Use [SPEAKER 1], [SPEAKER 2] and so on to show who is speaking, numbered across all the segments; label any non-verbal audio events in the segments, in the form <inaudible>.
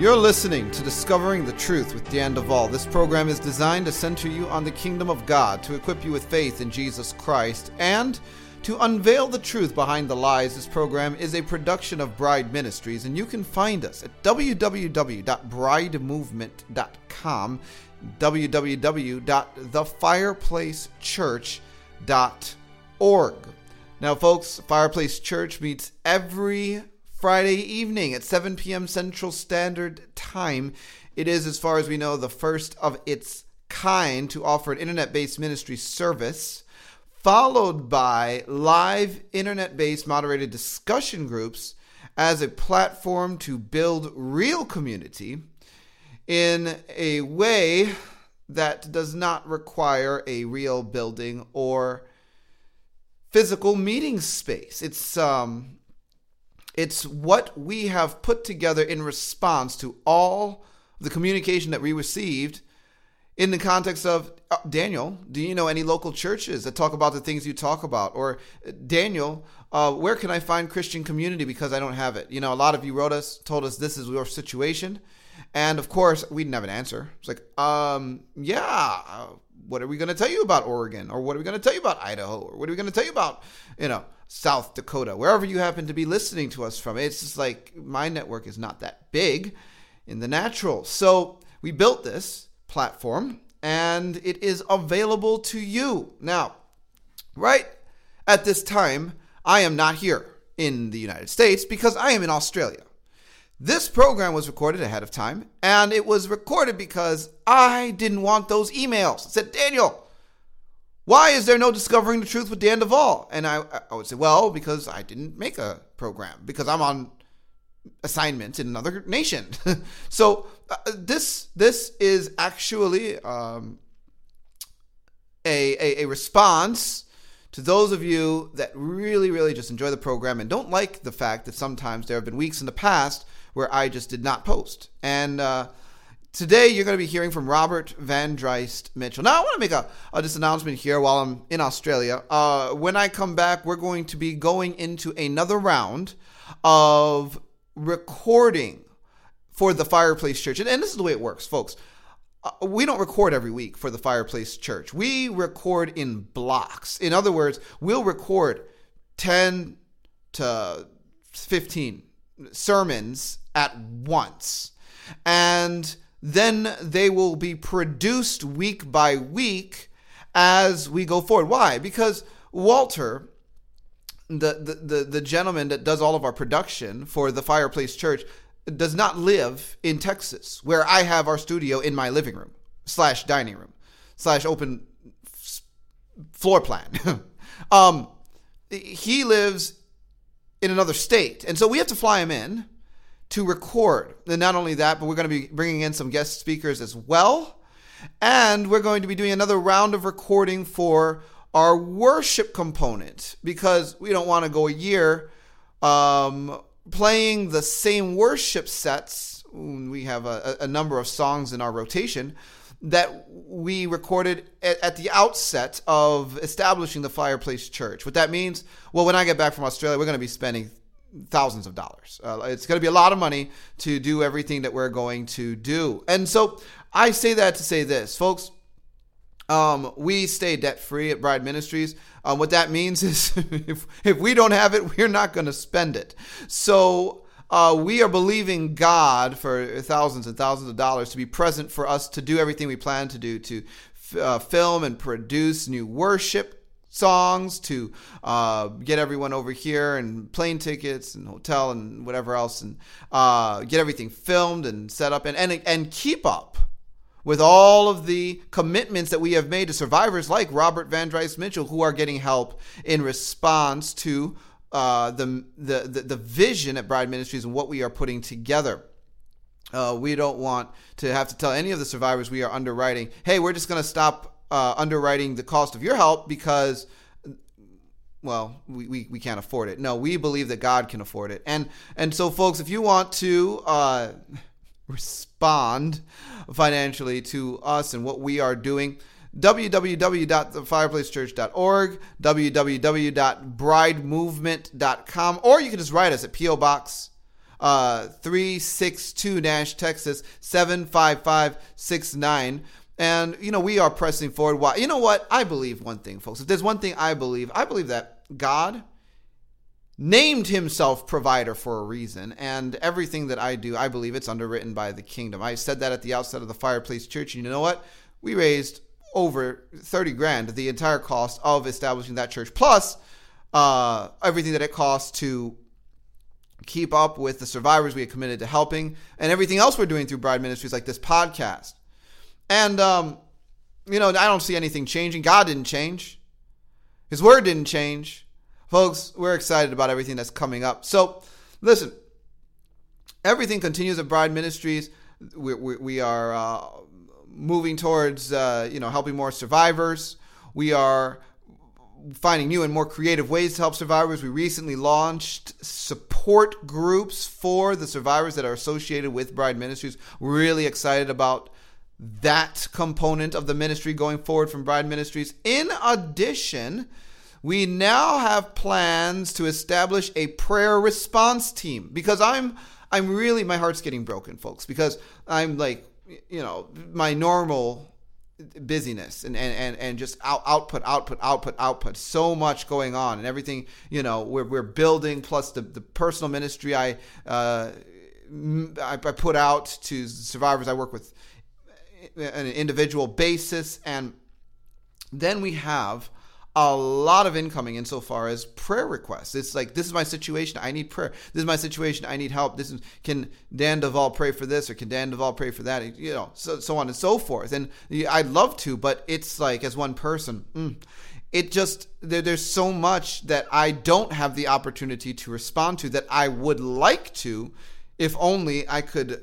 [SPEAKER 1] You're listening to Discovering the Truth with Dan Duval. This program is designed to center you on the kingdom of God, to equip you with faith in Jesus Christ, and to unveil the truth behind the lies. This program is a production of Bride Ministries, and you can find us at www.bridemovement.com, www.thefireplacechurch.org. Now, folks, Fireplace Church meets every Friday evening at 7 p.m. Central Standard Time. It is, as far as we know, the first of its kind to offer an internet based ministry service, followed by live internet based moderated discussion groups as a platform to build real community in a way that does not require a real building or physical meeting space. It's um it's what we have put together in response to all the communication that we received in the context of uh, Daniel, do you know any local churches that talk about the things you talk about? Or Daniel, uh, where can I find Christian community because I don't have it? You know, a lot of you wrote us, told us this is your situation. And of course, we didn't have an answer. It's like, um, yeah, uh, what are we going to tell you about Oregon? Or what are we going to tell you about Idaho? Or what are we going to tell you about, you know, South Dakota, wherever you happen to be listening to us from. It's just like my network is not that big in the natural. So we built this platform and it is available to you. Now, right at this time, I am not here in the United States because I am in Australia. This program was recorded ahead of time, and it was recorded because I didn't want those emails. Said, Daniel, why is there no discovering the truth with Dan Duval? And I, I would say, well, because I didn't make a program because I'm on assignment in another nation. <laughs> so uh, this this is actually um, a, a, a response to those of you that really really just enjoy the program and don't like the fact that sometimes there have been weeks in the past where I just did not post and. Uh, Today, you're going to be hearing from Robert Vandriest Mitchell. Now, I want to make a, a this announcement here while I'm in Australia. Uh, when I come back, we're going to be going into another round of recording for the Fireplace Church. And, and this is the way it works, folks. Uh, we don't record every week for the Fireplace Church. We record in blocks. In other words, we'll record 10 to 15 sermons at once. And then they will be produced week by week as we go forward. Why? Because Walter, the, the, the, the, gentleman that does all of our production for the Fireplace Church, does not live in Texas, where I have our studio in my living room slash dining room slash open floor plan. <laughs> Um, he lives in another state, and so we have to fly him in to record. And not only that, but we're going to be bringing in some guest speakers as well. And we're going to be doing another round of recording for our worship component because we don't want to go a year um, playing the same worship sets. We have a, a, number of songs in our rotation that we recorded at, at, the outset of establishing the Fireplace Church. What that means, well, when I get back from Australia, we're going to be spending thousands of dollars. Uh, it's going to be a lot of money to do everything that we're going to do. And so I say that to say this, folks. Um, we stay debt free at Bride Ministries. Um, what that means <laughs> is if, if we don't have it, we're not going to spend it. So uh, we are believing God for thousands and thousands of dollars to be present for us to do everything we plan to do to uh, film and produce new worship songs to uh, get everyone over here and plane tickets and hotel and whatever else and uh, get everything filmed and set up and, and and keep up with all of the commitments that we have made to survivors like Robert Vandriest Mitchell who are getting help in response to uh, the, the, the the vision at Bride Ministries and what we are putting together. Uh, we don't want to have to tell any of the survivors we are underwriting, hey, we're just going to stop uh, underwriting the cost of your help because well we, we, we can't afford it. No we believe that god can afford it. And and so folks if you want to uh, <laughs> respond financially to us and what we are doing www.thefireplacechurch.org www.bridemovement.com or you can just write us at po box uh, 362 nash texas 75569 and, you know, we are pressing forward. Why? You know what? I believe one thing, folks. If there's one thing I believe, I believe that God named himself provider for a reason. And everything that I do, I believe it's underwritten by the kingdom. I said that at the outset of the Fireplace Church. And you know what? We raised over 30 grand, the entire cost of establishing that church, plus uh, everything that it costs to keep up with the survivors we had committed to helping and everything else we're doing through Bride Ministries, like this podcast. And, um, you know, I don't see anything changing. God didn't change, His word didn't change. Folks, we're excited about everything that's coming up. So, listen, everything continues at Bride Ministries. We, we, we are uh, moving towards, uh, you know, helping more survivors. We are finding new and more creative ways to help survivors. We recently launched support groups for the survivors that are associated with Bride Ministries. We're really excited about that component of the ministry going forward from Bride Ministries. In addition, we now have plans to establish a prayer response team because I'm I'm really my heart's getting broken, folks, because I'm like, you know, my normal busyness and, and, and, and just out, output, output, output, output. So much going on and everything, you know, we're, we're building plus the, the personal ministry I, uh, I, I put out to survivors I work with an individual basis. And then we have a lot of incoming insofar as prayer requests. It's like this is my situation. I need prayer. This is my situation. I need help. This is can Dan Duval pray for this or can Dan Duval pray for that? You know, so so on and so forth. And I'd love to, but it's like as one person. Mm, it just there, there's so much that I don't have the opportunity to respond to that I would like to, if only I could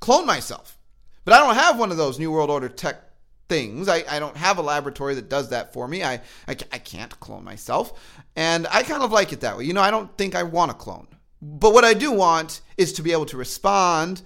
[SPEAKER 1] clone myself. But I don't have one of those New World Order tech things. I, I don't have a laboratory that does that for me. I, I, I can't clone myself. And I kind of like it that way. You know, I don't think I want to clone. But what I do want is to be able to respond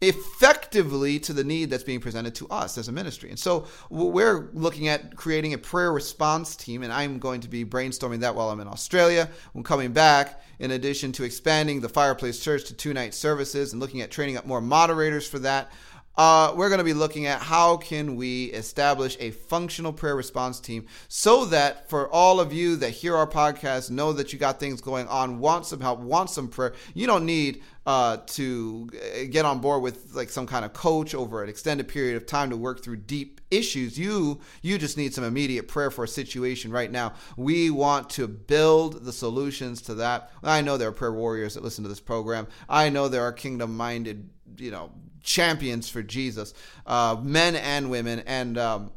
[SPEAKER 1] effectively to the need that's being presented to us as a ministry. And so we're looking at creating a prayer response team, and I'm going to be brainstorming that while I'm in Australia. I'm coming back, in addition to expanding the Fireplace Church to two night services and looking at training up more moderators for that uh, we're going to be looking at how can we establish a functional prayer response team so that for all of you that hear our podcast know that you got things going on want some help want some prayer you don't need uh, to get on board with like some kind of coach over an extended period of time to work through deep issues. You you just need some immediate prayer for a situation right now. We want to build the solutions to that. I know there are prayer warriors that listen to this program. I know there are kingdom minded you know champions for Jesus, uh, men and women, and um,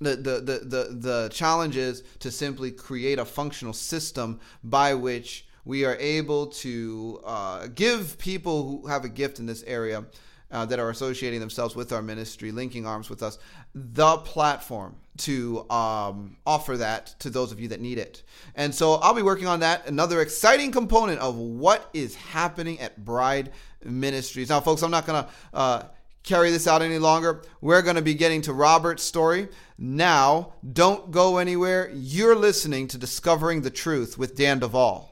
[SPEAKER 1] the, the, the, the, the challenge is to simply create a functional system by which we are able to uh, give people who have a gift in this area uh, that are associating themselves with our ministry, linking arms with us, the platform to um, offer that to those of you that need it. And so I'll be working on that. Another exciting component of what is happening at Bride Ministries. Now, folks, I'm not going to. Uh, carry this out any longer. We're going to be getting to Robert's story. Now, don't go anywhere. You're listening to Discovering the Truth with Dan Duval.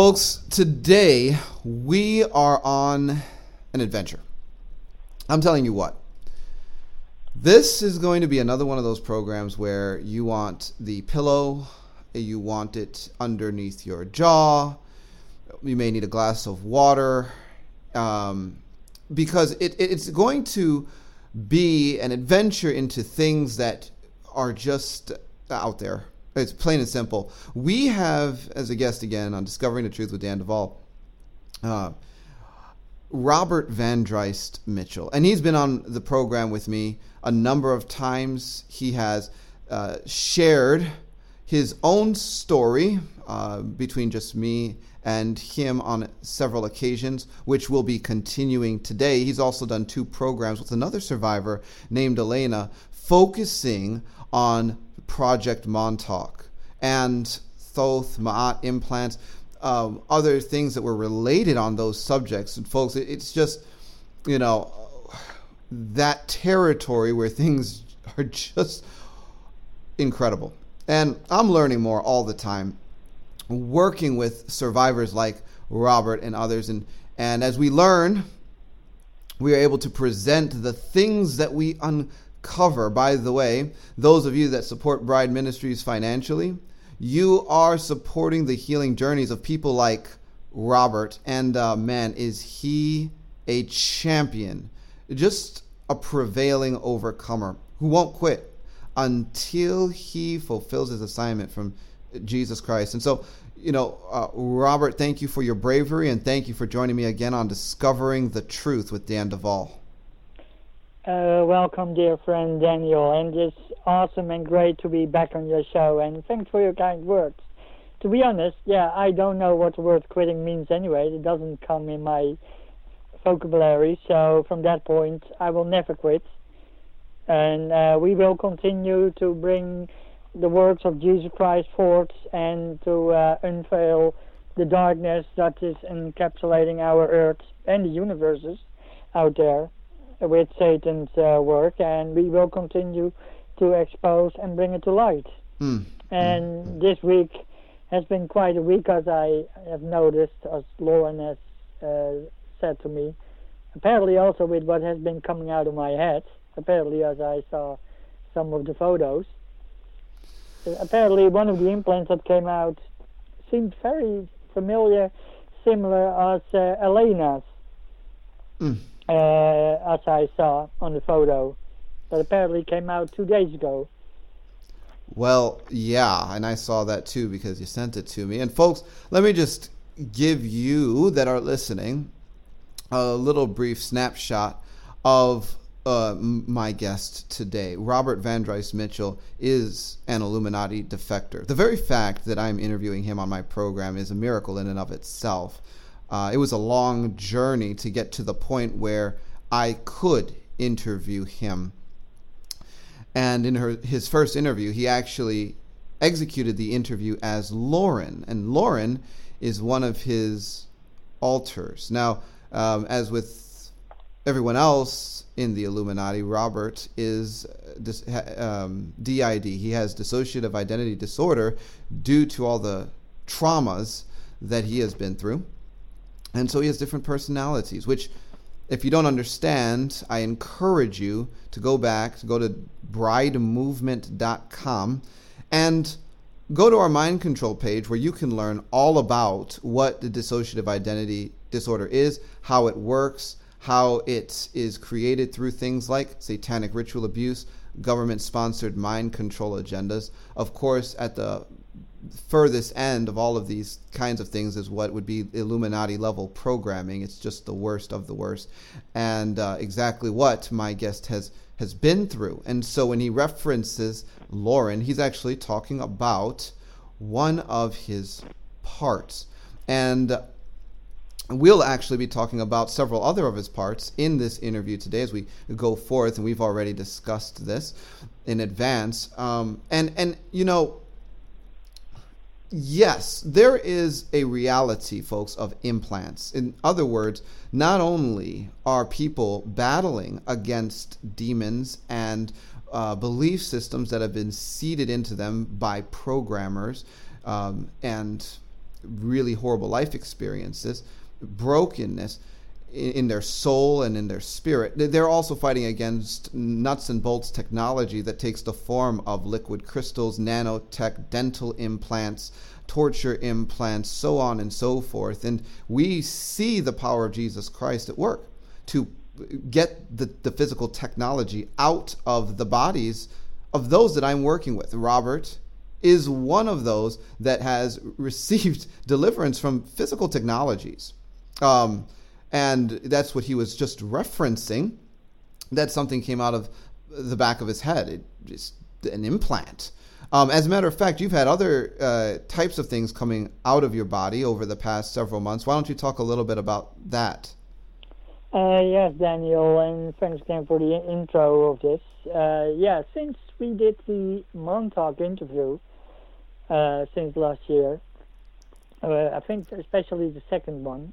[SPEAKER 1] Folks, today we are on an adventure. I'm telling you what. This is going to be another one of those programs where you want the pillow, you want it underneath your jaw, you may need a glass of water, um, because it, it's going to be an adventure into things that are just out there it's plain and simple. We have, as a guest again on Discovering the Truth with Dan Duval, uh, Robert Vandriest Mitchell. And he's been on the program with me a number of times. He has uh, shared his own story uh, between just me and him on several occasions, which will be continuing today. He's also done two programs with another survivor named Elena, focusing on Project Montauk and Thoth, Ma'at implants, um, other things that were related on those subjects. And folks, it, it's just, you know, that territory where things are just incredible. And I'm learning more all the time, working with survivors like Robert and others. And, and as we learn, we are able to present the things that we uncover cover, by the way, those of you that support Bride Ministries financially, you are supporting the healing journeys of people like Robert. And uh, man, is he a champion, just a prevailing overcomer who won't quit until he fulfills his assignment from Jesus Christ. And so, you know, uh, Robert, thank you for your bravery and thank you for joining me again on Discovering the Truth with Dan Duval.
[SPEAKER 2] Uh, welcome, dear friend Daniel, and it's awesome and great to be back on your show. And thanks for your kind words. To be honest, yeah, I don't know what the word quitting means anyway. It doesn't come in my vocabulary. So from that point, I will never quit, and uh, we will continue to bring the works of Jesus Christ forth and to uh, unveil the darkness that is encapsulating our earth and the universes out there with Satan's uh, work, and we will continue to expose and bring it to light. Mm. And mm. this week has been quite a week, as I have noticed, as Lauren has uh, said to me. Apparently, also with what has been coming out of my head. Apparently, as I saw some of the photos. Apparently, one of the implants that came out seemed very familiar, similar as uh, Elena's. Mm uh, as I saw on the photo that apparently came out two days ago.
[SPEAKER 1] Well, yeah, and I saw that too because you sent it to me. And folks, let me just give you that are listening a little brief snapshot of uh, my guest today. Robert Van Vandriest Mitchell is an Illuminati defector. The very fact that I'm interviewing him on my program is a miracle in and of itself. Uh, it was a long journey to get to the point where I could interview him. And in her, his first interview, he actually executed the interview as Lauren. And Lauren is one of his alters. Now, um, as with everyone else in the Illuminati, Robert is um, DID. He has dissociative identity disorder due to all the traumas that he has been through. And so he has different personalities, which, if you don't understand, I encourage you to go back, to go to bridemovement.com and go to our mind control page where you can learn all about what the dissociative identity disorder is, how it works, how it is created through things like satanic ritual abuse, government sponsored mind control agendas. Of course, at the furthest end of all of these kinds of things is what would be Illuminati level programming. It's just the worst of the worst, and uh, exactly what my guest has has been through. And so when he references Lauren, he's actually talking about one of his parts, and we'll actually be talking about several other of his parts in this interview today as we go forth, and we've already discussed this in advance. Um, and and you know yes, there is a reality, folks, of implants. In other words, not only are people battling against demons and uh, belief systems that have been seeded into them by programmers um, and really horrible life experiences, brokenness in their soul and in their spirit. They're also fighting against nuts and bolts technology that takes the form of liquid crystals, nanotech, dental implants, torture implants, so on and so forth. And we see the power of Jesus Christ at work to get the, the physical technology out of the bodies of those that I'm working with. Robert is one of those that has <laughs> received deliverance from physical technologies. Um, and that's what he was just referencing. That something came out of the back of his head, it, just an implant. Um, as a matter of fact, you've had other uh, types of things coming out of your body over the past several months. Why don't you talk a little bit about that?
[SPEAKER 2] Uh, yes, Daniel, and thanks again for the intro of this. Uh, yeah, since we did the Montauk interview uh, since last year, uh, I think especially the second one,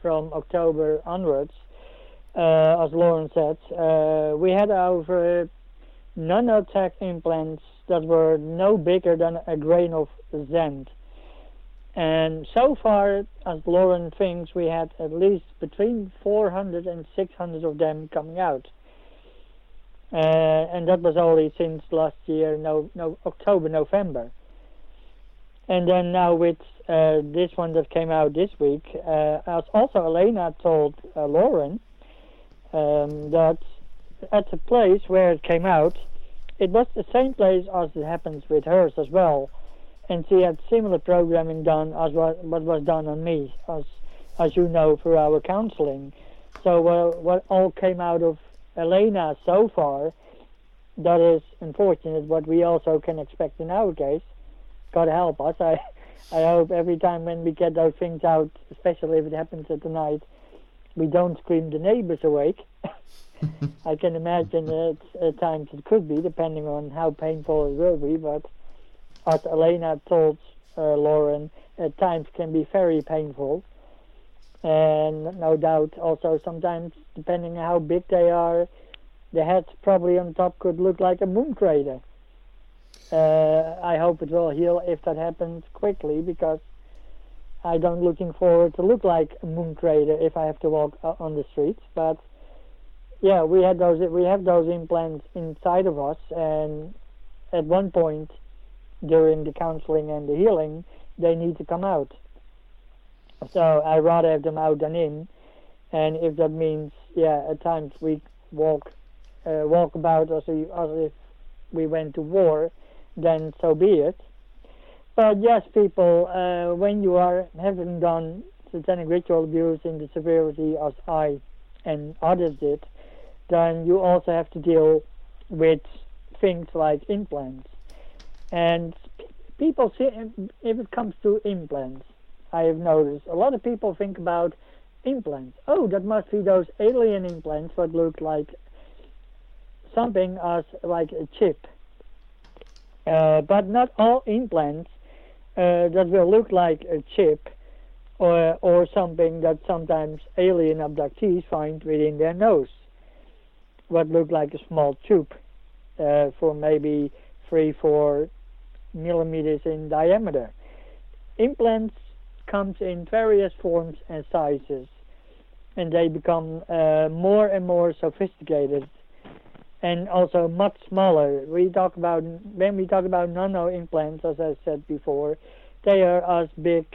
[SPEAKER 2] from October onwards, uh, as Lauren said, uh, we had over nanotech implants that were no bigger than a grain of sand. And so far, as Lauren thinks, we had at least between 400 and 600 of them coming out. Uh, and that was only since last year, no, no October, November. And then now with uh, this one that came out this week, uh, as also Elena told uh, Lauren um, that at the place where it came out, it was the same place as it happens with hers as well, and she had similar programming done as what, what was done on me, as as you know through our counseling. So what all came out of Elena so far, that is unfortunate. What we also can expect in our case. God help us. I I hope every time when we get those things out, especially if it happens at the night, we don't scream the neighbors awake. <laughs> I can imagine that at times it could be, depending on how painful it will be. But as Elena told uh, Lauren, at times can be very painful, and no doubt also sometimes, depending on how big they are, the head probably on top could look like a moon crater. Uh, I hope it will heal if that happens quickly because I don't looking forward to look like a moon crater if I have to walk on the streets. But yeah, we had those we have those implants inside of us, and at one point during the counseling and the healing, they need to come out. So I rather have them out than in, and if that means yeah, at times we walk uh, walk about as, as if we went to war then so be it. But yes, people, uh, when you are having done satanic ritual abuse in the severity as I and others did, then you also have to deal with things like implants. And people see, if it comes to implants, I have noticed a lot of people think about implants. Oh, that must be those alien implants that look like something as like a chip. Uh, but not all implants uh, that will look like a chip or or something that sometimes alien abductees find within their nose, what look like a small tube uh, for maybe three four millimeters in diameter. Implants comes in various forms and sizes, and they become uh, more and more sophisticated and also much smaller. We talk about when we talk about nano implants, as I said before, they are as big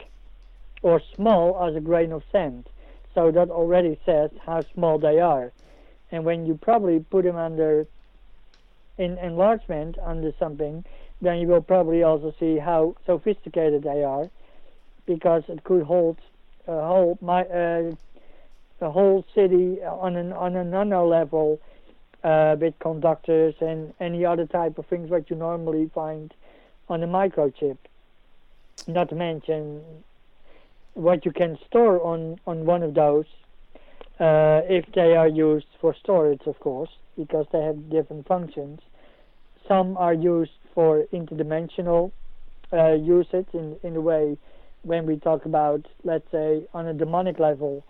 [SPEAKER 2] or small as a grain of sand. So that already says how small they are. And when you probably put them under in enlargement under something, then you will probably also see how sophisticated they are, because it could hold a whole my uh, whole city on an on a nano level uh, with conductors and any other type of things that you normally find on a microchip. Not to mention what you can store on, on one of those uh, if they are used for storage, of course, because they have different functions. Some are used for interdimensional uh, usage in, in the way when we talk about, let's say, on a demonic level,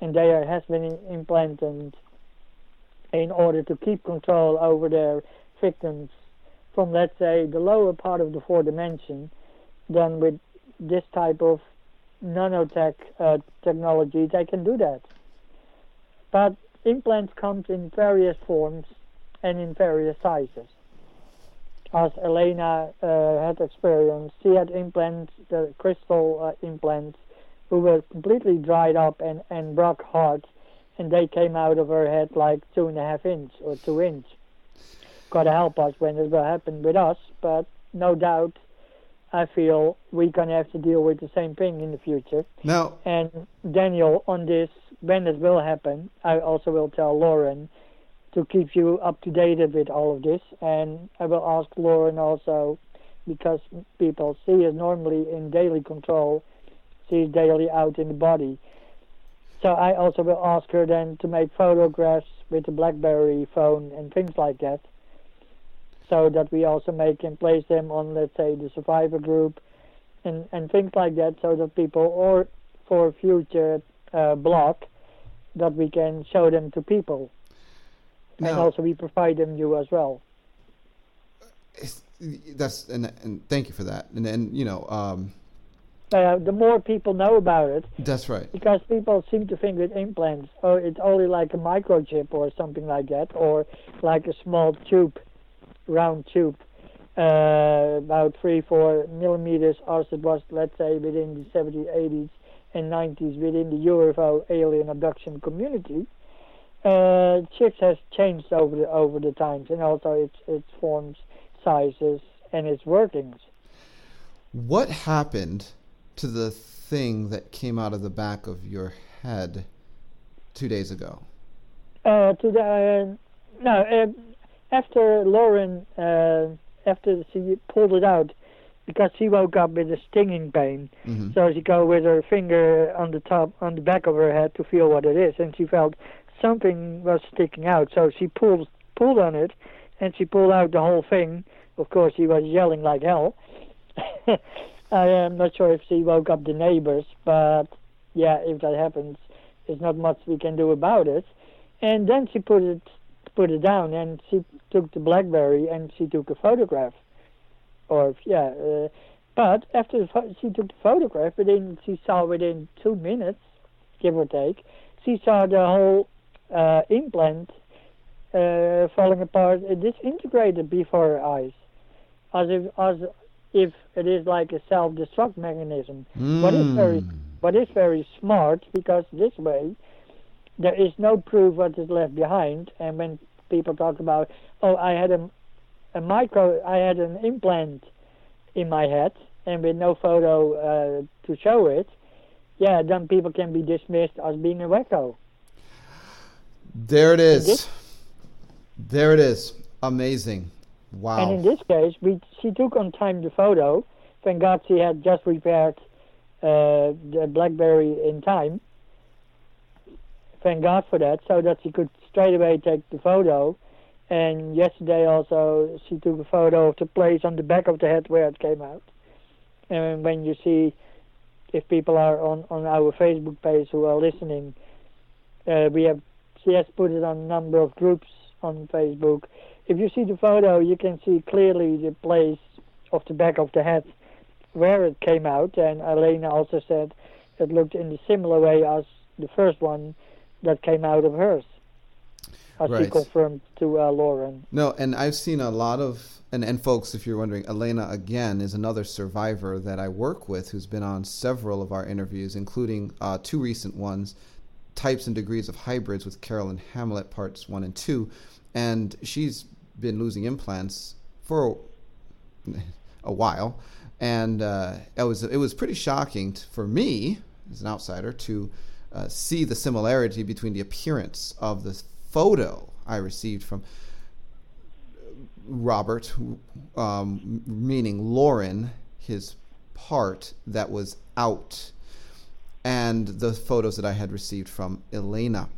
[SPEAKER 2] and there has been implanted in order to keep control over their victims from, let's say, the lower part of the four dimension, then with this type of nanotech uh, technology, they can do that. But implants come in various forms and in various sizes. As Elena uh, had experienced, she had implants, the crystal uh, implants, who were completely dried up and, and rock hard and they came out of her head like two and a half inch or two inch. Got to hmm. help us when it will happen with us, but no doubt, I feel we're gonna have to deal with the same thing in the future.
[SPEAKER 1] Now,
[SPEAKER 2] and Daniel, on this, when it will happen, I also will tell Lauren to keep you up to date with all of this, and I will ask Lauren also because people see is normally in daily control, she's daily out in the body so I also will ask her then to make photographs with the BlackBerry phone and things like that, so that we also make and place them on, let's say, the survivor group, and and things like that, so that people or for future uh, blog that we can show them to people, now, and also we provide them you as well.
[SPEAKER 1] That's and and thank you for that, and then you know. Um,
[SPEAKER 2] uh, the more people know about it.
[SPEAKER 1] That's right.
[SPEAKER 2] Because people seem to think with implants, oh, it's only like a microchip or something like that, or like a small tube, round tube, uh, about three, four millimeters, as it was, let's say, within the 70s, 80s, and 90s within the UFO alien abduction community. Uh, chips has changed over the over the times, and also its its forms, sizes, and its workings.
[SPEAKER 1] What happened to the thing that came out of the back of your head two days ago?
[SPEAKER 2] Uh, to the, uh, no, uh, after Lauren, uh, after she pulled it out, because she woke up with a stinging pain, mm-hmm. so she go with her finger on the top, on the back of her head to feel what it is, and she felt something was sticking out, so she pulled pulled on it, and she pulled out the whole thing. Of course, she was yelling like hell. <laughs> I am not sure if she woke up the neighbors, but yeah, if that happens, there's not much we can do about it. And then she put it put it down, and she took the BlackBerry and she took a photograph. Or yeah, uh, but after the she took the photograph, within she saw within two minutes, give or take, she saw the whole uh, implant uh, falling apart, disintegrated before her eyes, as if as if it is like a self-destruct mechanism. Mm. it's very hmm. what is very smart because this way there is no proof what is left behind. And when people talk about, oh, I had a a micro, I had an implant in my head, and with no photo uh, to show it, yeah, then people can be dismissed as being a wacko.
[SPEAKER 1] There it is. There it is. Amazing. Wow.
[SPEAKER 2] And in this case, we she took on time the photo. Thank God she had just repaired uh, the BlackBerry in time. Thank God for that, so that she could straight away take the photo. And yesterday also, she took a photo of the place on the back of the head where it came out. And when you see, if people are on, on our Facebook page who are listening, uh, we have she has put it on a number of groups on Facebook. If you see the photo, you can see clearly the place of the back of the head where it came out. And Elena also said it looked in a similar way as the first one that came out of hers. As
[SPEAKER 1] Right.
[SPEAKER 2] she confirmed to uh, Lauren.
[SPEAKER 1] No, and I've seen a lot of and and folks, if you're wondering, Elena again is another survivor that I work with who's been on several of our interviews, including uh, two recent ones, types and degrees of hybrids with Carolyn Hamlet, parts one and two, and she's been losing implants for a while, and uh, it was it was pretty shocking for me as an outsider to uh, see the similarity between the appearance of the photo I received from Robert, um, meaning Lauren, his part that was out, and the photos that I had received from Elena.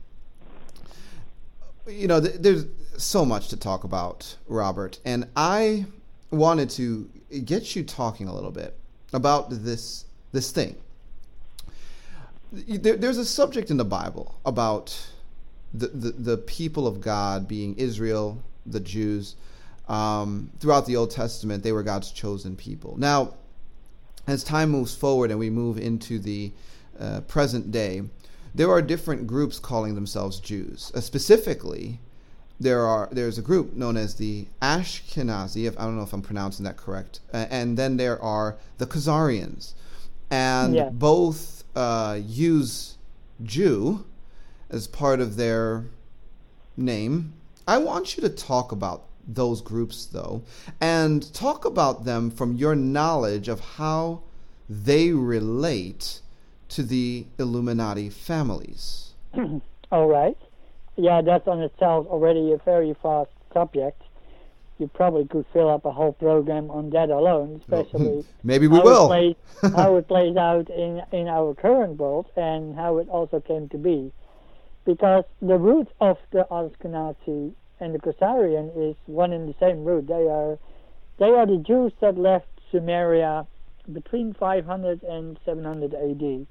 [SPEAKER 1] You know, th- there's so much to talk about, Robert, and I wanted to get you talking a little bit about this this thing. There, there's a subject in the Bible about the, the, the people of God being Israel, the Jews. Um, throughout the Old Testament, they were God's chosen people. Now, as time moves forward and we move into the uh, present day, there are different groups calling themselves Jews. Uh, specifically, there are there's a group known as the Ashkenazi. If I don't know if I'm pronouncing that correct, uh, and then there are the Khazarians, and
[SPEAKER 2] Yeah.
[SPEAKER 1] both uh, use Jew as part of their name. I want you to talk about those groups, though, and talk about them from your knowledge of how they relate to the Illuminati families. <laughs>
[SPEAKER 2] All right. Yeah, that's on itself already a very vast subject. You probably could fill up a whole program on that alone, especially <laughs>
[SPEAKER 1] Maybe we
[SPEAKER 2] how
[SPEAKER 1] will.
[SPEAKER 2] It plays, <laughs> how it plays out in in our current world and how it also came to be, because the root of the Ashkenazi and the Khazarian is one and the same root. They are they are the Jews that left Sumeria between 500 and 700 AD.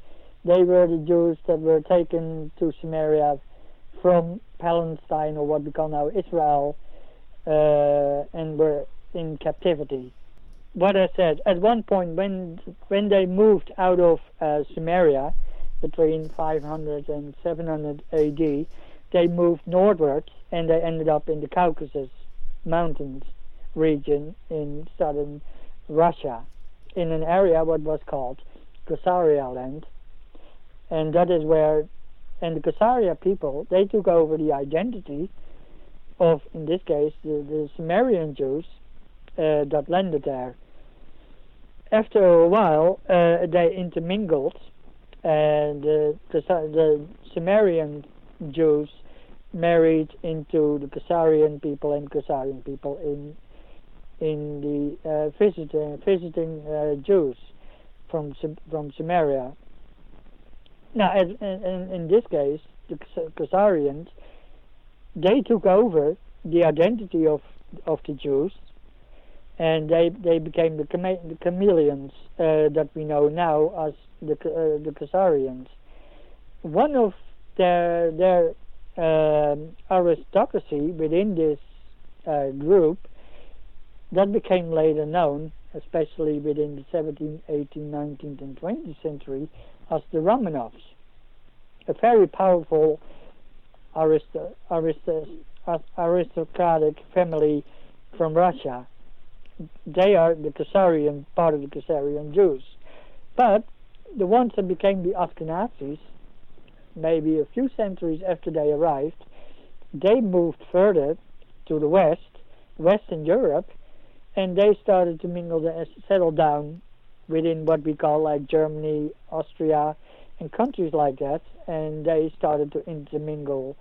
[SPEAKER 2] They were the Jews that were taken to Sumeria from Palestine or what we call now Israel, uh, and were in captivity. What I said, at one point when when they moved out of uh, Sumeria between 500 and 700 AD, they moved northwards and they ended up in the Caucasus Mountains region in southern Russia, in an area what was called Khazaria land, and that is where, and the Khazaria people they took over the identity of, in this case, the, the Sumerian Jews uh, that landed there after a while, uh, they intermingled, and uh, the, the Sumerian Jews married into the Khazarian people and Khazarian people in in the uh, visiting visiting uh, Jews from from Sumeria. Now, in, in, in this case, the Khaz- Khazarians they took over the identity of of the Jews and they they became the, chame- the chameleons uh, that we know now as the uh, the Khazarians. One of their their um, aristocracy within this uh, group that became later known, especially within the 17th, 18th, 19th, and 20th century, as the Romanovs, a very powerful aristo- aristo- aristocratic family from Russia they are the Khazarian part of the Khazarian Jews. But the ones that became the Ashkenazis, maybe a few centuries after they arrived, they moved further to the west, Western Europe, and they started to mingle and settle down within what we call like Germany, Austria, and countries like that, and they started to intermingle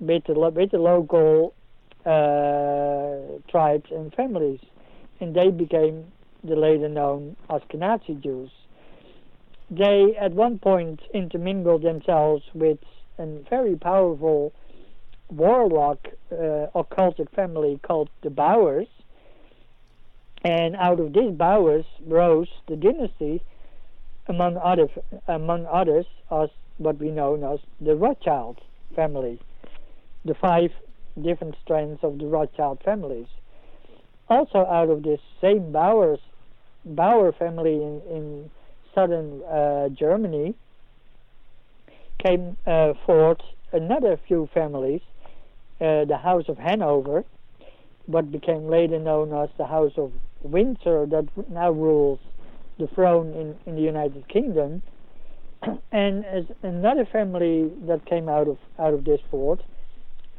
[SPEAKER 2] with the, with the local uh, tribes and families, and they became the later known Ashkenazi Jews. They at one point intermingled themselves with a very powerful warlock uh, occultic family called the Bauers, and out of this Bauers rose the dynasty, among other among others, as what we know as the Rothschild family, the five different strands of the Rothschild families. Also, out of this same Bauers Bauer family in, in southern uh, Germany came uh, forth another few families, uh, the House of Hanover, what became later known as the House of Windsor, that now rules the throne in, in the United Kingdom, <clears throat> and as another family that came out of out of this fort,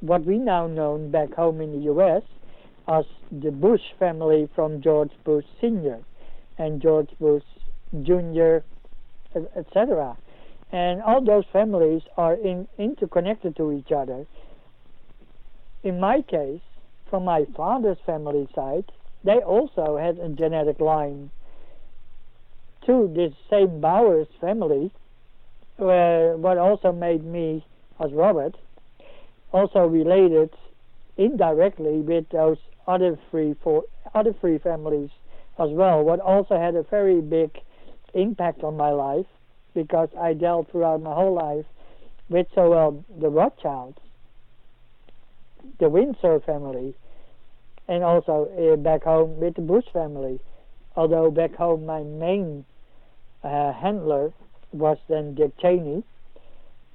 [SPEAKER 2] what we now know back home in the U.S. as the Bush family from George Bush Sr. and George Bush Jr., etc. And all those families are in, interconnected to each other. In my case, from my father's family side, they also had a genetic line to this same Bauers family, where what also made me, as Robert, also related indirectly with those other three four other three families as well. What also had a very big impact on my life because I dealt throughout my whole life with so well the Rothschilds, the Windsor family, and also uh, back home with the Bush family. Although back home my main uh, handler was then Dick Cheney,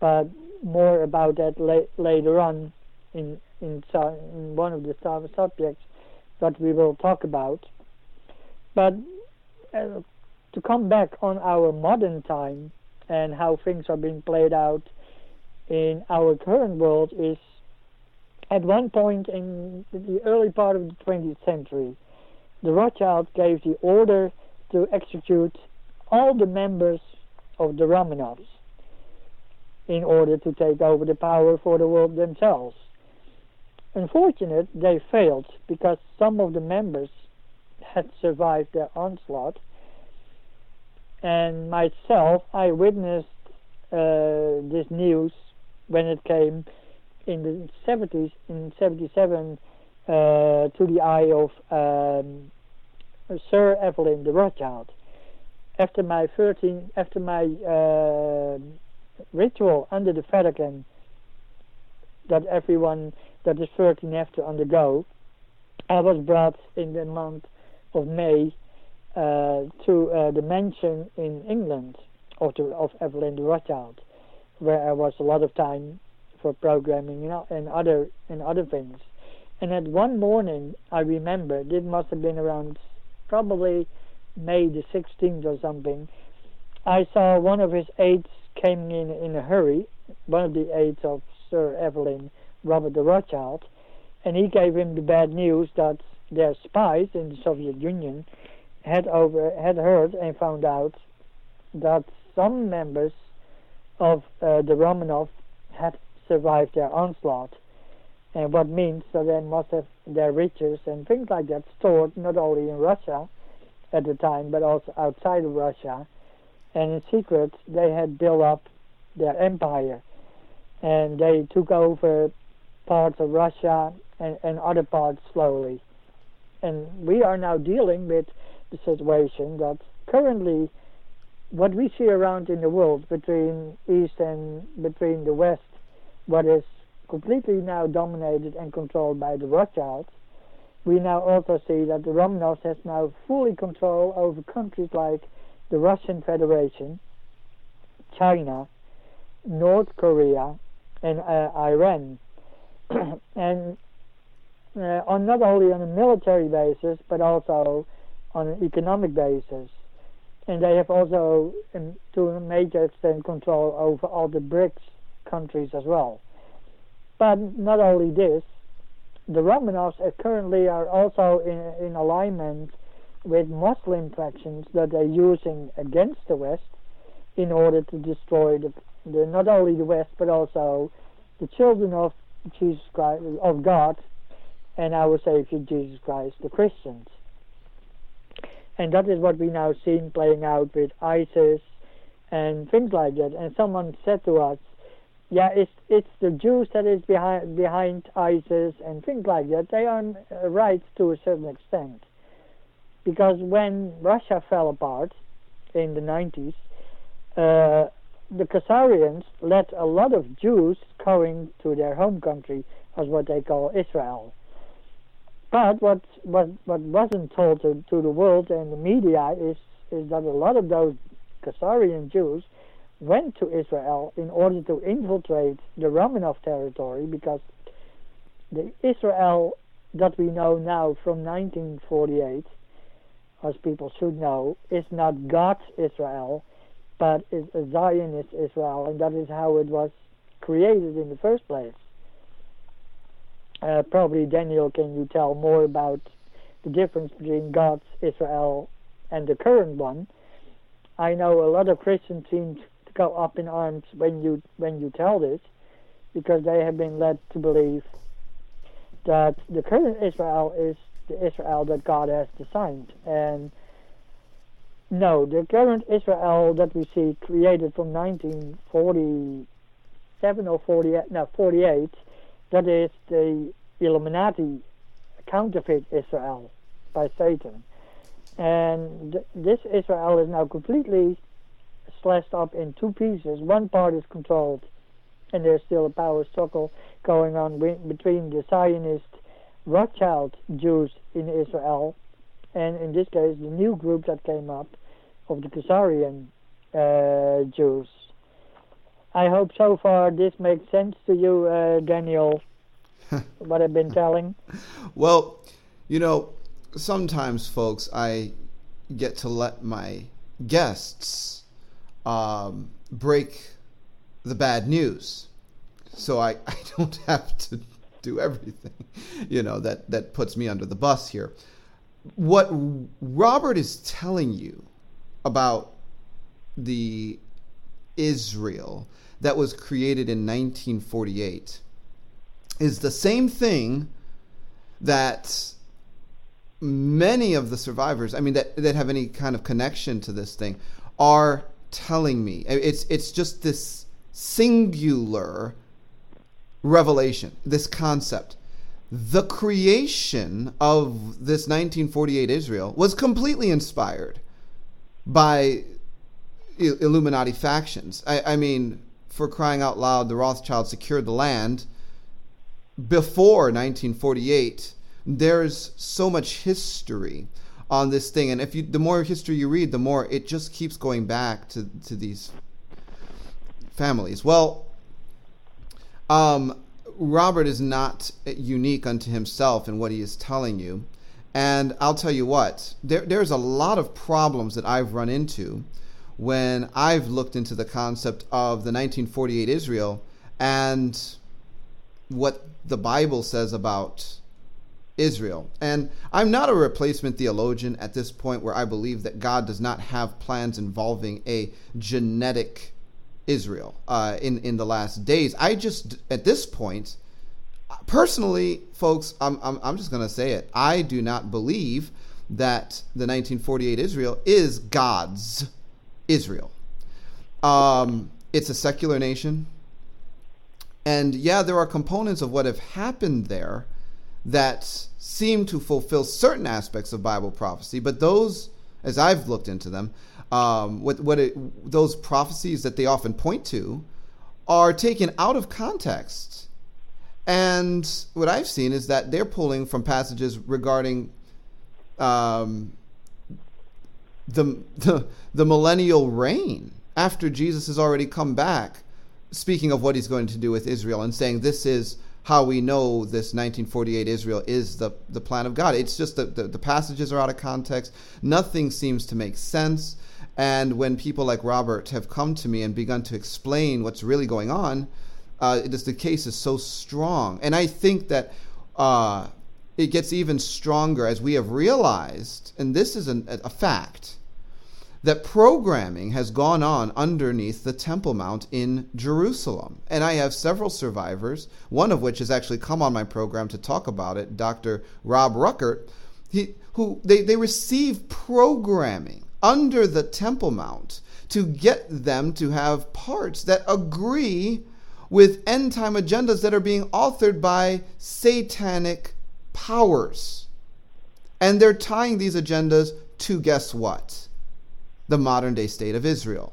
[SPEAKER 2] but more about that la- later on in in, in one of the subjects that we will talk about. But uh, to come back on our modern time and how things are being played out in our current world is at one point in the early part of the 20th century, the Rothschilds gave the order to execute all the members of the Romanovs in order to take over the power for the world themselves. Unfortunately, they failed because some of the members had survived their onslaught. And myself, I witnessed uh, this news when it came in the 70s, in 77, uh, to the eye of um, Sir Evelyn de Rothschild. After my 13, after my uh, ritual under the Vatican, that everyone that is 13 have to undergo, I was brought in the month of May uh, to uh, the mansion in England of, the, of Evelyn de Rothschild, where I was a lot of time for programming you know, and other and other things. And at one morning, I remember it must have been around probably May the 16th or something. I saw one of his aides came in in a hurry, one of the aides of Sir Evelyn, Robert de Rothschild, and he gave him the bad news that their spies in the Soviet Union had over had heard and found out that some members of uh, the Romanov had survived their onslaught, and what means that then must have their riches and things like that stored not only in Russia at the time but also outside of Russia, and in secret they had built up their empire, and they took over parts of Russia and, and other parts slowly. And we are now dealing with the situation that currently what we see around in the world between East and between the West, what is completely now dominated and controlled by the Rothschilds, we now also see that the Romanovs has now fully control over countries like the Russian Federation, China, North Korea, and uh, Iran. <clears throat> and uh, on not only on a military basis but also on an economic basis. And they have also, in, to a major extent, control over all the BRICS countries as well. But not only this, the Romanovs currently are also in, in alignment with Muslim factions that are using against the West in order to destroy the, the not only the West but also the children of Jesus Christ of God and I would say Savior Jesus Christ, the Christians. And that is what we now seen playing out with ISIS and things like that. And someone said to us, yeah, it's it's the Jews that is behind behind ISIS and things like that. They are uh, right to a certain extent, because when Russia fell apart in the 90s, uh, the Khazarians let a lot of Jews going to their home country, as what they call Israel. But what what what wasn't told to, to the world and the media is is that a lot of those Khazarian Jews went to Israel in order to infiltrate the Romanov territory because the Israel that we know now from 1948, as people should know, is not God's Israel, but is a Zionist Israel, and that is how it was created in the first place. Uh, probably Daniel, can you tell more about the difference between God's Israel and the current one? I know a lot of Christians seem go up in arms when you when you tell this, because they have been led to believe that the current Israel is the Israel that God has designed, and no, the current Israel that we see created from 1947 or 48, no 48 that is the Illuminati counterfeit Israel by Satan. And th- this Israel is now completely slashed up in two pieces. One part is controlled, and there's still a power struggle going on between the Zionist Rothschild Jews in Israel, and in this case, the new group that came up of the Khazarian uh, Jews. I hope so far this makes sense to you, uh, Daniel, <laughs> what I've been telling.
[SPEAKER 1] Well, you know, sometimes, folks, I get to let my guests um, break the bad news. So I, <laughs> I don't have to do everything, you know, that, that puts me under the bus here. What Robert is telling you about the Israel that was created in 1948 is the same thing that many of the survivors, I mean, that, that have any kind of connection to this thing, are telling me. It's, it's just this singular revelation, this concept. The creation of this 1948 Israel was completely inspired by Illuminati factions. I, I mean, for crying out loud, the Rothschilds secured the land before 1948. There's so much history on this thing, and if you, the more history you read, the more it just keeps going back to to these families. Well, um, Robert is not unique unto himself in what he is telling you. And I'll tell you what, there, there's a lot of problems that I've run into when I've looked into the concept of the 1948 Israel and what the Bible says about Israel. And I'm not a replacement theologian at this point where I believe that God does not have plans involving a genetic Israel uh, in, in the last days. I just, at this point, personally, folks, I'm, I'm, I'm just going to say it. I do not believe that the 1948 Israel is God's Israel. Um, it's a secular nation. And yeah, there are components of what have happened there that seem to fulfill certain aspects of Bible prophecy, but those, as I've looked into them, um, what, what it, those prophecies that they often point to are taken out of context. And what I've seen is that they're pulling from passages regarding um, the, the, the millennial reign after Jesus has already come back, speaking of what he's going to do with Israel and saying this is how we know this 1948 Israel is the, the plan of God. It's just that the, the passages are out of context. Nothing seems to make sense. And when people like Robert have come to me and begun to explain what's really going on, uh, it is, the case is so strong. And I think that uh, it gets even stronger as we have realized, and this is an, a fact, that programming has gone on underneath the Temple Mount in Jerusalem. And I have several survivors, one of which has actually come on my program to talk about it, Dr. Rob Ruckert, he, who they, they receive programming under the Temple Mount to get them to have parts that agree with end time agendas that are being authored by satanic powers. And they're tying these agendas to guess what? The modern day state of Israel.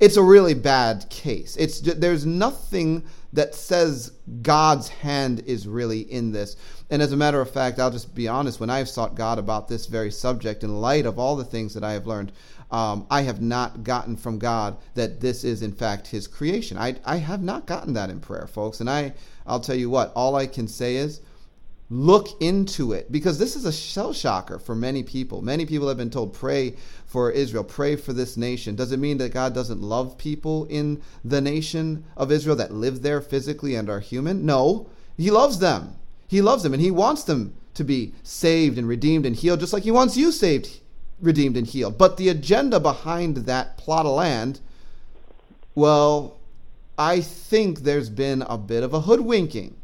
[SPEAKER 1] It's a really bad case. It's there's nothing that says God's hand is really in this. And as a matter of fact, I'll just be honest. When I've sought God about this very subject, in light of all the things that I have learned, um, I have not gotten from God that this is in fact His creation. I I have not gotten that in prayer, folks. And I I'll tell you what. All I can say is look into it because this is a shell shocker for many people. Many people have been told, pray for Israel, pray for this nation. Does it mean that God doesn't love people in the nation of Israel that live there physically and are human? No, He loves them. He loves them and He wants them to be saved and redeemed and healed, just like He wants you saved, redeemed, and healed. But the agenda behind that plot of land, well, I think there's been a bit of a hoodwinking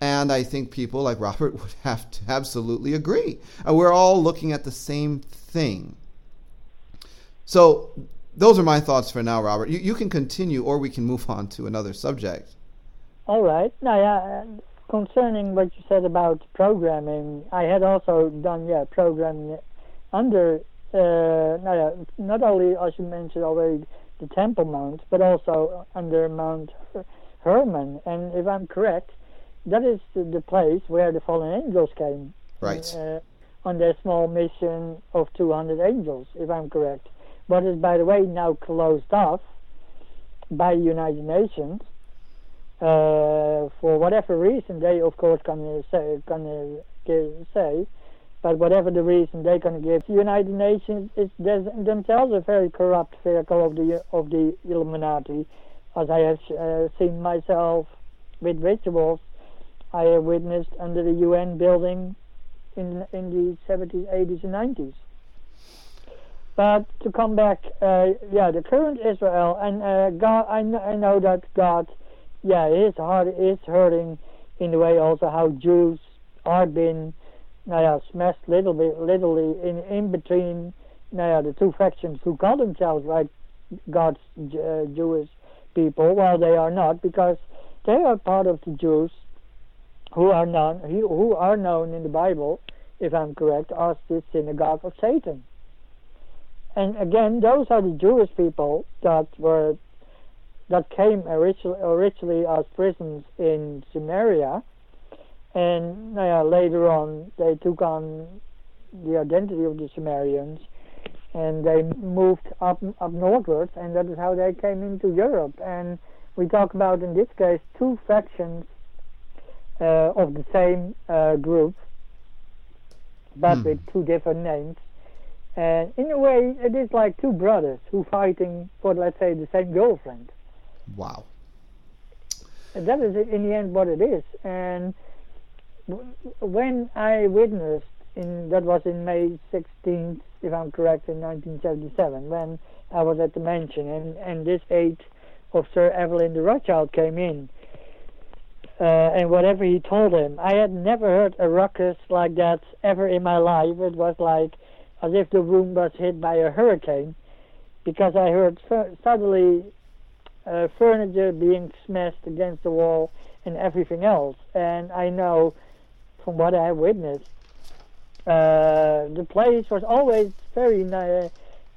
[SPEAKER 1] and I think people like Robert <laughs> would have to absolutely agree. We're all looking at the same thing. So, those are my thoughts for now, Robert. You, you can continue, or we can move on to another subject.
[SPEAKER 2] All right. Now, concerning what you said about programming, I had also done, yeah, programming under, uh, yeah, not only, as you mentioned already, the Temple Mount, but also under Mount Hermon. And if I'm correct, that is the place where the fallen angels came.
[SPEAKER 1] Right. Uh,
[SPEAKER 2] on their small mission of 200 angels, if I'm correct. But is, by the way, now closed off by the United Nations. Uh, for whatever reason, they of course gonna say, gonna say, but whatever the reason they can give, the United Nations is themselves a very corrupt vehicle of the of the Illuminati, as I have uh, seen myself with rituals I have witnessed under the UN building in in the 70s, 80s, and 90s. But to come back, uh, yeah, the current Israel and uh, God, I, kn- I know that God, yeah, his heart is hurting in the way also how Jews are being, yeah, smashed little bit, literally in in between, yeah, the two factions who call themselves like God's uh, Jewish people, while they are not, because they are part of the Jews who are known who are known in the Bible, if I'm correct, as the synagogue of Satan. And again, those are the Jewish people that were that came originally, originally as prisons in Samaria, and uh, later on they took on the identity of the Sumerians, and they moved up up northwards, and that is how they came into Europe. And we talk about in this case two factions of the same uh, group, but hmm. with two different names. And in a way, it is like two brothers who fighting for, let's say, the same girlfriend.
[SPEAKER 1] Wow.
[SPEAKER 2] And that is, in the end, what it is. And when I witnessed, in that was in May 16th, if I'm correct, in 1977, when I was at the mansion, and, and this aide of Sir Evelyn de Rothschild came in uh, and whatever he told him. I had never heard a ruckus like that ever in my life. It was like as if the room was hit by a hurricane, because I heard suddenly uh, furniture being smashed against the wall and everything else. And I know from what I witnessed, uh, the place was always very nice,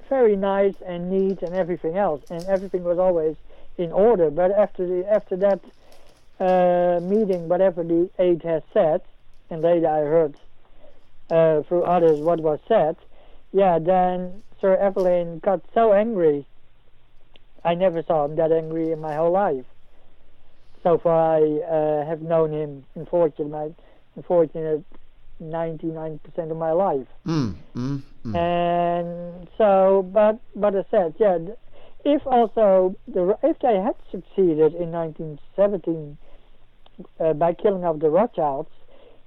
[SPEAKER 2] very nice and neat and everything else, and everything was always in order. But after the after that uh, meeting whatever the aide has said, and later I heard uh, through others what was said, yeah, then Sir Evelyn got so angry. I never saw him that angry in my whole life. So far, I uh, have known him, unfortunately, unfortunate 99% of my life.
[SPEAKER 1] Mm, mm, mm.
[SPEAKER 2] And so, but but I said, yeah, if also the if they had succeeded in 1917 uh, by killing off the Rothschilds,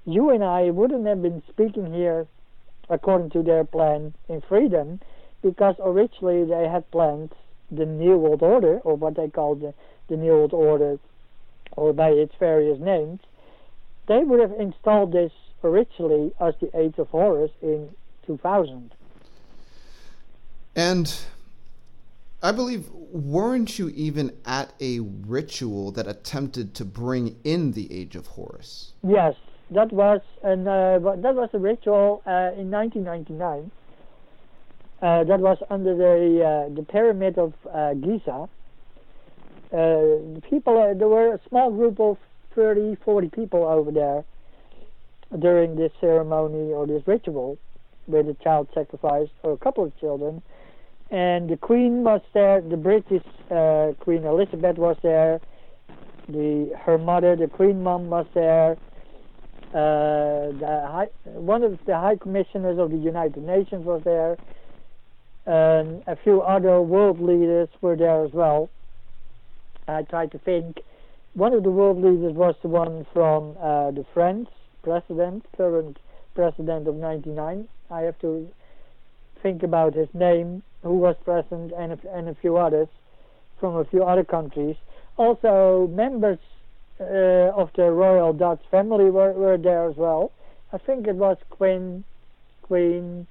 [SPEAKER 2] you and I wouldn't have been speaking here according to their plan in freedom because originally they had planned the New World Order, or what they called the, the New World Order, or by its various names, they would have installed this originally as the Age of Horus in 2000.
[SPEAKER 1] And I believe, weren't you even at a ritual that attempted to bring in the Age of Horus?
[SPEAKER 2] Yes, that was an uh, that was a ritual uh, in 1999. Uh, that was under the uh, the pyramid of uh, Giza. Uh, people, uh, there were a small group of 30, 40 people over there during this ceremony or this ritual, where the child sacrificed, or a couple of children, and the Queen was there. The British uh, Queen Elizabeth was there. The her mother, the Queen Mum, was there. Uh, the high, one of the High Commissioners of the United Nations was there, and a few other world leaders were there as well. I tried to think. One of the world leaders was the one from uh, the French president, current president of 99. I have to think about his name, who was present, and a, and a few others from a few other countries. Also, members uh, of the royal Dutch family were, were there as well. I think it was Queen Queen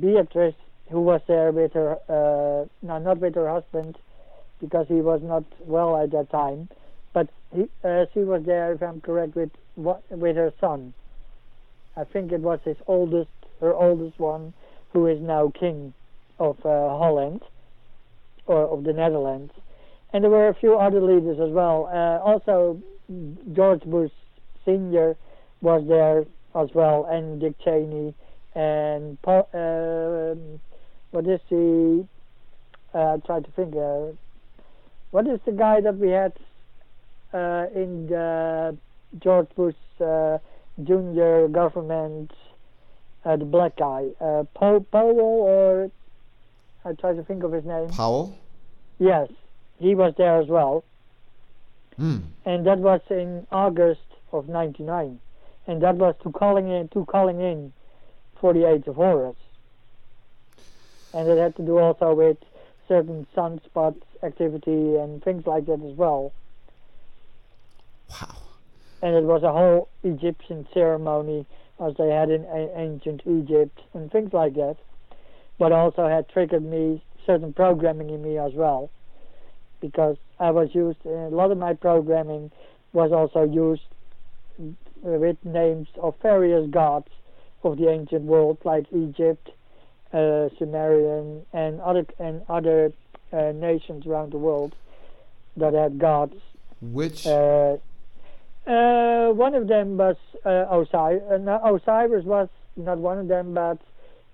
[SPEAKER 2] Beatrice who was there with her, uh, no, not with her husband, because he was not well at that time, but he, uh, she was there, if I'm correct, with with her son. I think it was his oldest, her oldest one, who is now king of uh, Holland or of the Netherlands. And there were a few other leaders as well. Uh, also, George Bush Senior was there as well, and Dick Cheney, and uh, what is the? Uh, try to think. Uh, what is the guy that we had uh, in the George Bush uh, Junior government? Uh, the black guy, Powell, or I try to think of his name.
[SPEAKER 1] Powell.
[SPEAKER 2] Yes, he was there as well.
[SPEAKER 1] Hmm.
[SPEAKER 2] And that was in August of '99, and that was to calling in to calling in for the Age of Horus. And it had to do also with certain sunspot activity and things like that as well.
[SPEAKER 1] Wow.
[SPEAKER 2] And it was a whole Egyptian ceremony as they had in a- ancient Egypt and things like that. But also had triggered me certain programming in me as well, because I was used. A lot of my programming was also used with names of various gods of the ancient world, like Egypt, uh, Sumerian, and other and other uh, nations around the world that had gods.
[SPEAKER 1] Which
[SPEAKER 2] Uh, uh, one of them was uh, Osiris. Uh, Osiris was not one of them, but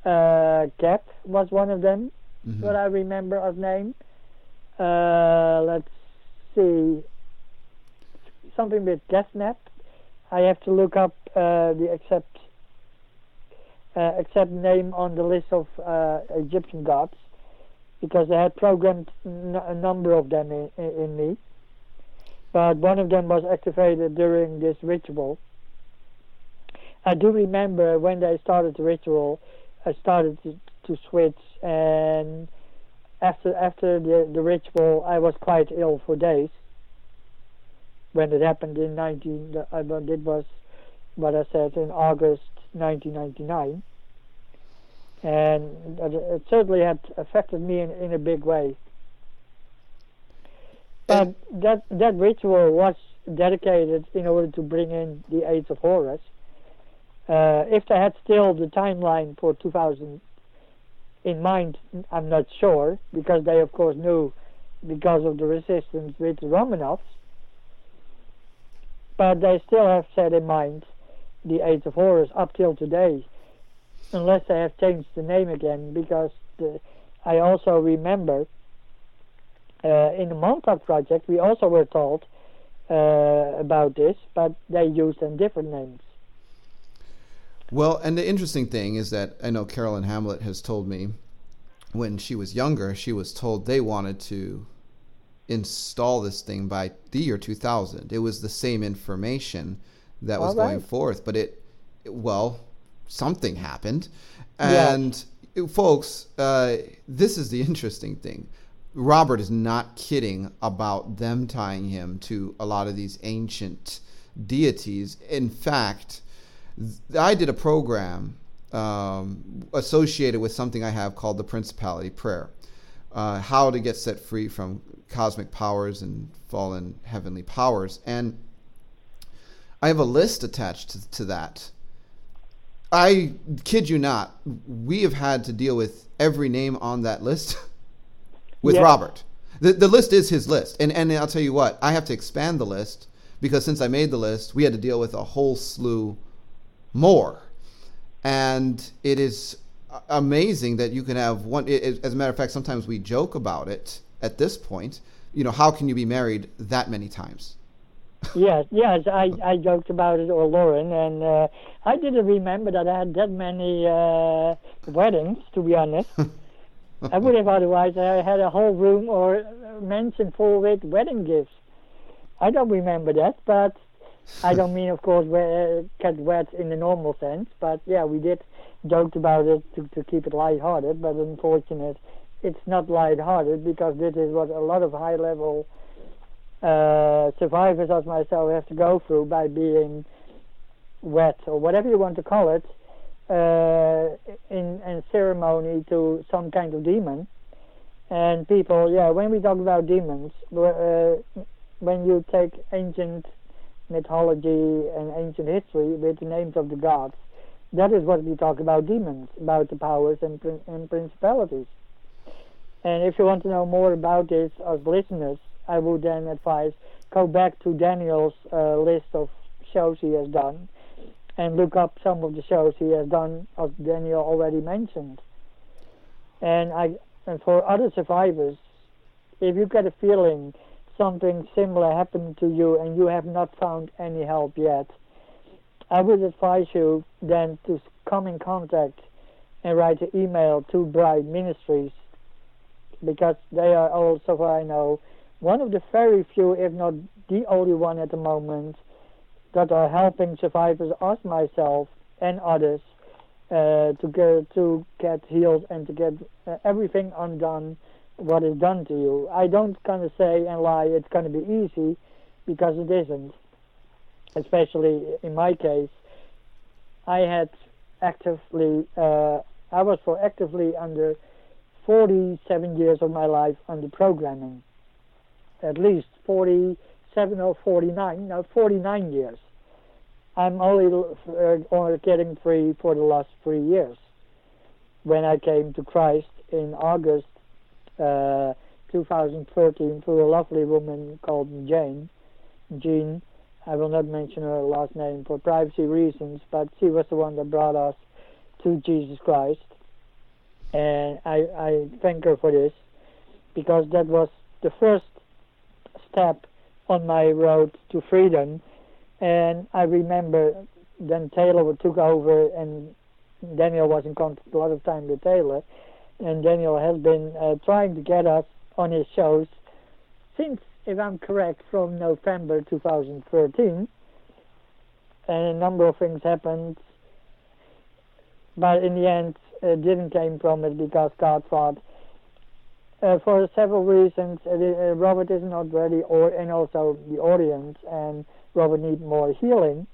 [SPEAKER 2] uh, Kep was one of them.
[SPEAKER 1] Mhm.
[SPEAKER 2] What I remember of name. Uh, let's see. Something with Gesnep. I have to look up uh, the exact uh, exact name on the list of uh, Egyptian gods because they had programmed n- a number of them in, in, in me but one of them was activated during this ritual. I do remember when they started the ritual, I started to, to switch, and after after the, the ritual, I was quite ill for days. When it happened in 19, I it was what I said in August 1999, and it, it certainly had affected me in, in a big way. But that that ritual was dedicated in order to bring in the Age of Horus. Uh, if they had still the timeline for 2000 in mind, I'm not sure because they, of course, knew because of the resistance with the Romanovs. But they still have set in mind the Age of Horus up till today, unless they have changed the name again. Because the, I also remember uh, in the Montauk project, we also were told uh, about this, but they used them different names.
[SPEAKER 1] Well, and the interesting thing is that I know Carolyn Hamlett has told me when she was younger, she was told they wanted to install this thing by the year 2000. It was the same information that was
[SPEAKER 2] All
[SPEAKER 1] going forth, but it, well, something happened. And folks, uh, this is the <laughs> interesting thing. Robert is not kidding about them tying him to a lot of these ancient deities. In fact, I did a program um, associated with something I have called the Principality Prayer. Uh, how to get set free from cosmic powers and fallen heavenly powers. And I have a list attached to, to that. I kid you not, we have had to deal with every name on that list <laughs> with Robert. The, the list is his list. And, and I'll tell you what, I have to expand the list because since I made the list, we had to deal with a whole slew more. And it is amazing that you can have one. It, as a matter of fact, sometimes we joke about it at this point. You know, how can you be married that many times?
[SPEAKER 2] yes, <laughs> yes, I, I joked about it, or Lauren, and uh, I didn't remember that I had that many uh, weddings, to be honest. <laughs> I would have otherwise I had a whole room or mansion full with wedding gifts. I don't remember that, but I don't mean, of course, get wet in the normal sense. But yeah, we did joked about it to, to keep it light-hearted, but unfortunate, it's not light-hearted because this is what a lot of high-level uh, survivors as myself have to go through by being wet or whatever you want to call it uh, in, in ceremony to some kind of demon. And people, yeah, when we talk about demons, uh, when you take ancient mythology and ancient history with the names of the gods, that is what we talk about demons, about the powers and, and principalities. And if you want to know more about this as listeners, I would then advise go back to Daniel's uh, list of shows he has done and look up some of the shows he has done, as Daniel already mentioned. And I, and for other survivors, if you get a feeling something similar happened to you and you have not found any help yet, I would advise you then to come in contact and write an email to Bride Ministries because they are all, so far I know, one of the very few, if not the only one at the moment, that are helping survivors as myself and others uh, to get to get healed and to get uh, everything undone what is done to you. I don't kind of say and lie it's going to be easy because it isn't especially in my case, I had actively, uh, I was for actively under 47 years of my life under programming. At least 47 or 49, no, 49 years. I'm only uh, getting free for the last three years. When I came to Christ in August uh, 2013 through a lovely woman called Jane, Jean, I will not mention her last name for privacy reasons, but she was the one that brought us to Jesus Christ. And I, I thank her for this because that was the first step on my road to freedom. And I remember then Taylor took over and Daniel was in contact a lot of time with Taylor. And Daniel has been uh, trying to get us on his shows since if I'm correct, from November 2013. And a number of things happened, but in the end, it didn't came from it because God thought, uh, for several reasons, uh, Robert is not ready, or and also the audience, and Robert needs more healing.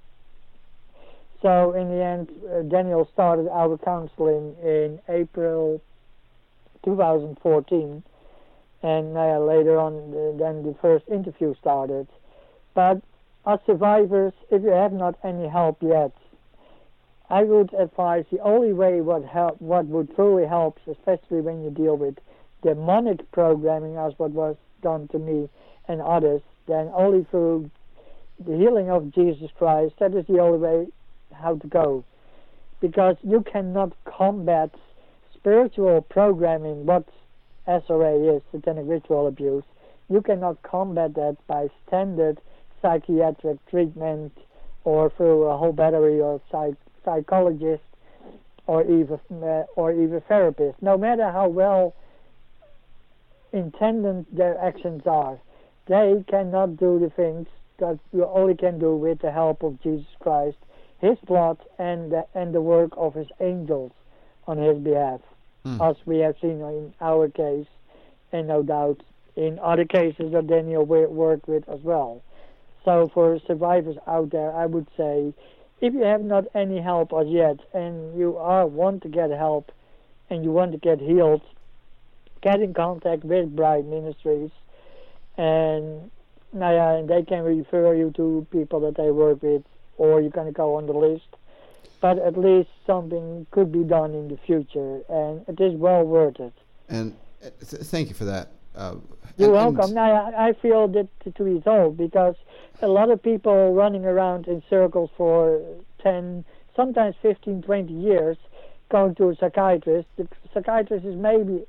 [SPEAKER 2] So in the end, uh, Daniel started our counseling in April 2014 and uh, later on uh, then the first interview started. But as survivors, if you have not any help yet, I would advise the only way what help, what would truly help, especially when you deal with demonic programming, as what was done to me and others, then only through the healing of Jesus Christ. That is the only way how to go, because you cannot combat spiritual programming. What SRA is, satanic ritual abuse, you cannot combat that by standard psychiatric treatment or through a whole battery of psych- psychologists or even uh, or even therapists. No matter how well intended their actions are, they cannot do the things that you only can do with the help of Jesus Christ, His blood, and the, and the work of His angels on His behalf. Mm. as we have seen in our case, and no doubt in other cases that Daniel worked with as well. So for survivors out there, I would say, if you have not any help as yet, and you are want to get help, and you want to get healed, get in contact with Bride Ministries, and yeah, they can refer you to people that they work with, or you can go on the list. But at least something could be done in the future, and it is well worth it.
[SPEAKER 1] And uh, th- thank you for that. Uh,
[SPEAKER 2] You're and, welcome. And now I feel that to resolve because a lot of people running around in circles for 10, sometimes 15, 20 years, going to a psychiatrist. The psychiatrist is maybe,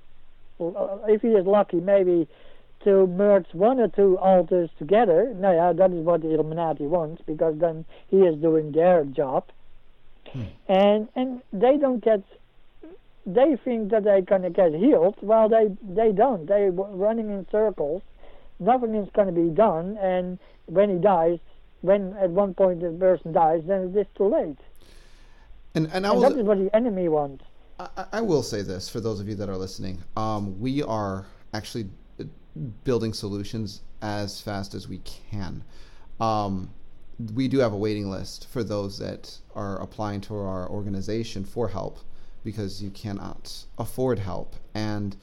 [SPEAKER 2] uh, if he is lucky, maybe to merge one or two alters together. Now, yeah, that is what the Illuminati wants because then he is doing their job. Hmm. And and they don't get. They think that they're gonna get healed. Well, they they don't. They're running in circles. Nothing is gonna be done. And when he dies, when at one point the person dies, then it is too late.
[SPEAKER 1] And and,
[SPEAKER 2] and that is what the enemy wants.
[SPEAKER 1] I, I, will say this for those of you that are listening. Um, we are actually building solutions as fast as we can. Um, we do have a waiting list for those that are applying to our organization for help because you cannot afford help. And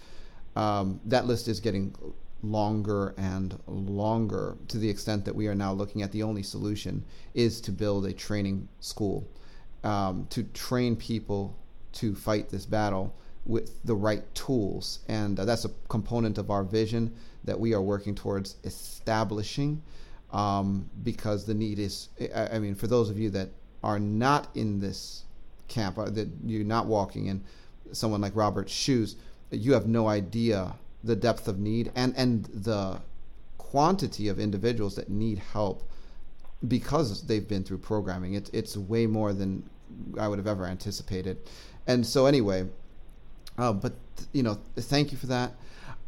[SPEAKER 1] um, that list is getting longer and longer to the extent that we are now looking at the only solution is to build a training school um, to train people to fight this battle with the right tools. And uh, that's a component of our vision that we are working towards establishing um, because the need is, I, I, mean, for those of you that are not in this camp, uh, that you're not walking in someone like Robert's shoes, you have no idea the depth of need and, and the quantity of individuals that need help because they've been through programming. It's it's way more than I would have ever anticipated. And so anyway, uh, but you know, thank you for that.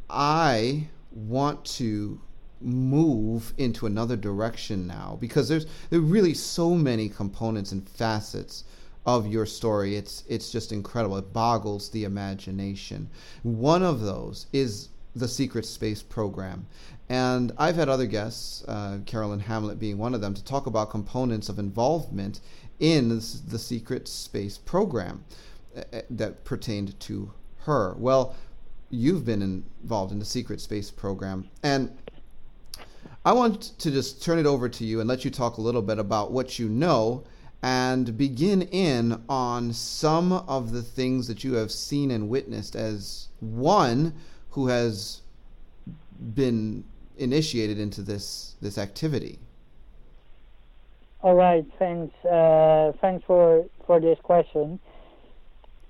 [SPEAKER 1] I want to move into another direction now because there's there are really so many components and facets of your story. It's it's just incredible. It boggles the imagination. One of those is the Secret Space program. And I've had other guests, uh, Carolyn Hamlett being one of them, to talk about components of involvement in the Secret Space program uh, uh, that pertained to her. Well, you've been involved in the secret space program, and I want to just turn it over to you and let you talk a little bit about what you know and begin in on some of the things that you have seen and witnessed as one who has been initiated into this this activity.
[SPEAKER 2] All right, thanks. Uh, thanks for for this question.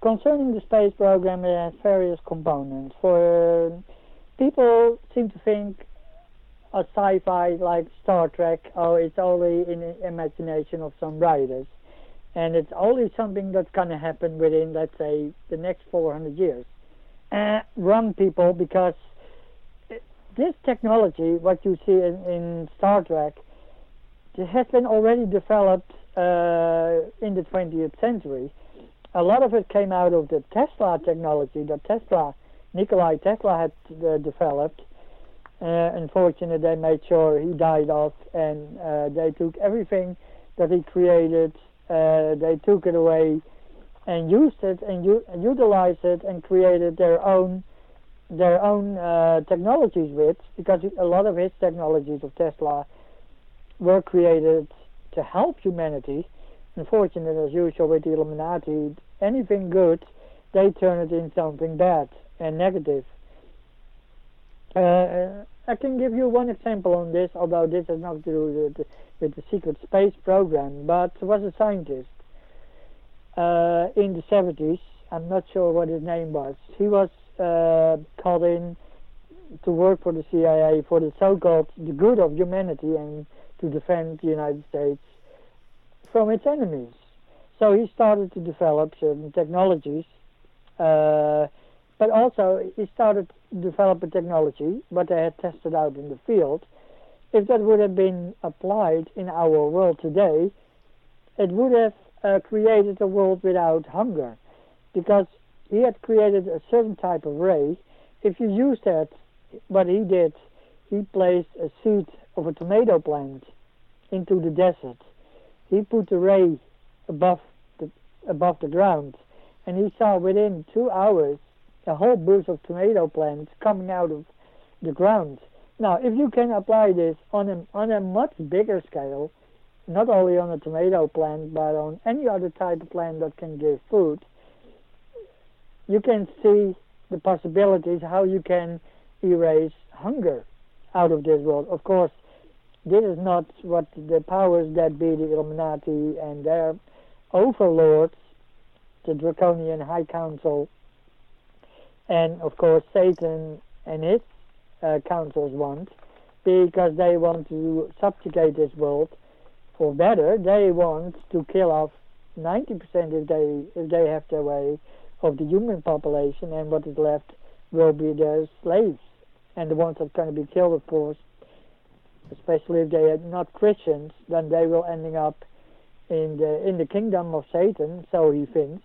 [SPEAKER 2] Concerning the space program, it has various components. For people seem to think a sci-fi like Star Trek, oh, it's only in the imagination of some writers, and it's only something that's to happen within, let's say, the next 400 years. Uh, wrong people, because this technology, what you see in, in Star Trek, has been already developed uh, in the 20th century a lot of it came out of the Tesla technology that Tesla, Nikolai Tesla had uh, developed. Uh, unfortunately, they made sure he died off, and uh, they took everything that he created, uh, they took it away, and used it and u- utilized it, and created their own their own uh, technologies with. Because a lot of his technologies of Tesla were created to help humanity unfortunately, as usual with the Illuminati, anything good, they turn it into something bad and negative. Uh, I can give you one example on this, although this has nothing to do with the, with the secret space program, but was a scientist uh, in the 70s, I'm not sure what his name was. He was uh, called in to work for the CIA for the so-called the good of humanity and to defend the United States from its enemies. So he started to develop certain technologies, uh, but also he started to develop a technology, what they had tested out in the field. If that would have been applied in our world today, it would have uh, created a world without hunger, because he had created a certain type of ray. If you use that, what he did, he placed a seed of a tomato plant into the desert. He put the ray above the above the ground, and he saw within two hours a whole bush of tomato plants coming out of the ground. Now, if you can apply this on a on a much bigger scale, not only on a tomato plant but on any other type of plant that can give food, you can see the possibilities how you can erase hunger out of this world. Of course, this is not what the powers that be, the Illuminati and their overlords, the Draconian High Council, and of course Satan and his uh, councils want, because they want to subjugate this world, for better, they want to kill off 90% if they if they have their way of the human population, and what is left will be their slaves, and the ones that are going to be killed, of course, especially if they are not Christians, then they will ending up in the in the kingdom of Satan, so he thinks,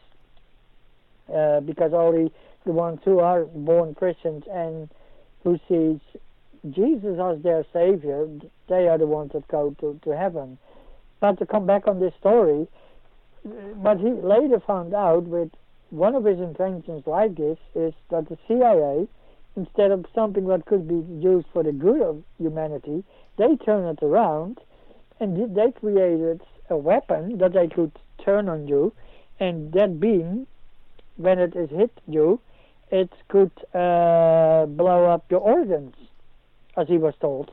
[SPEAKER 2] uh, because only the ones who are born Christians and who sees Jesus as their savior, they are the ones that go to, to heaven. But to come back on this story, what he later found out with one of his inventions like this is that the CIA, instead of something that could be used for the good of humanity, they turn it around and they created a weapon that they could turn on you, and that beam, when it is hit you, it could uh, blow up your organs, as he was told.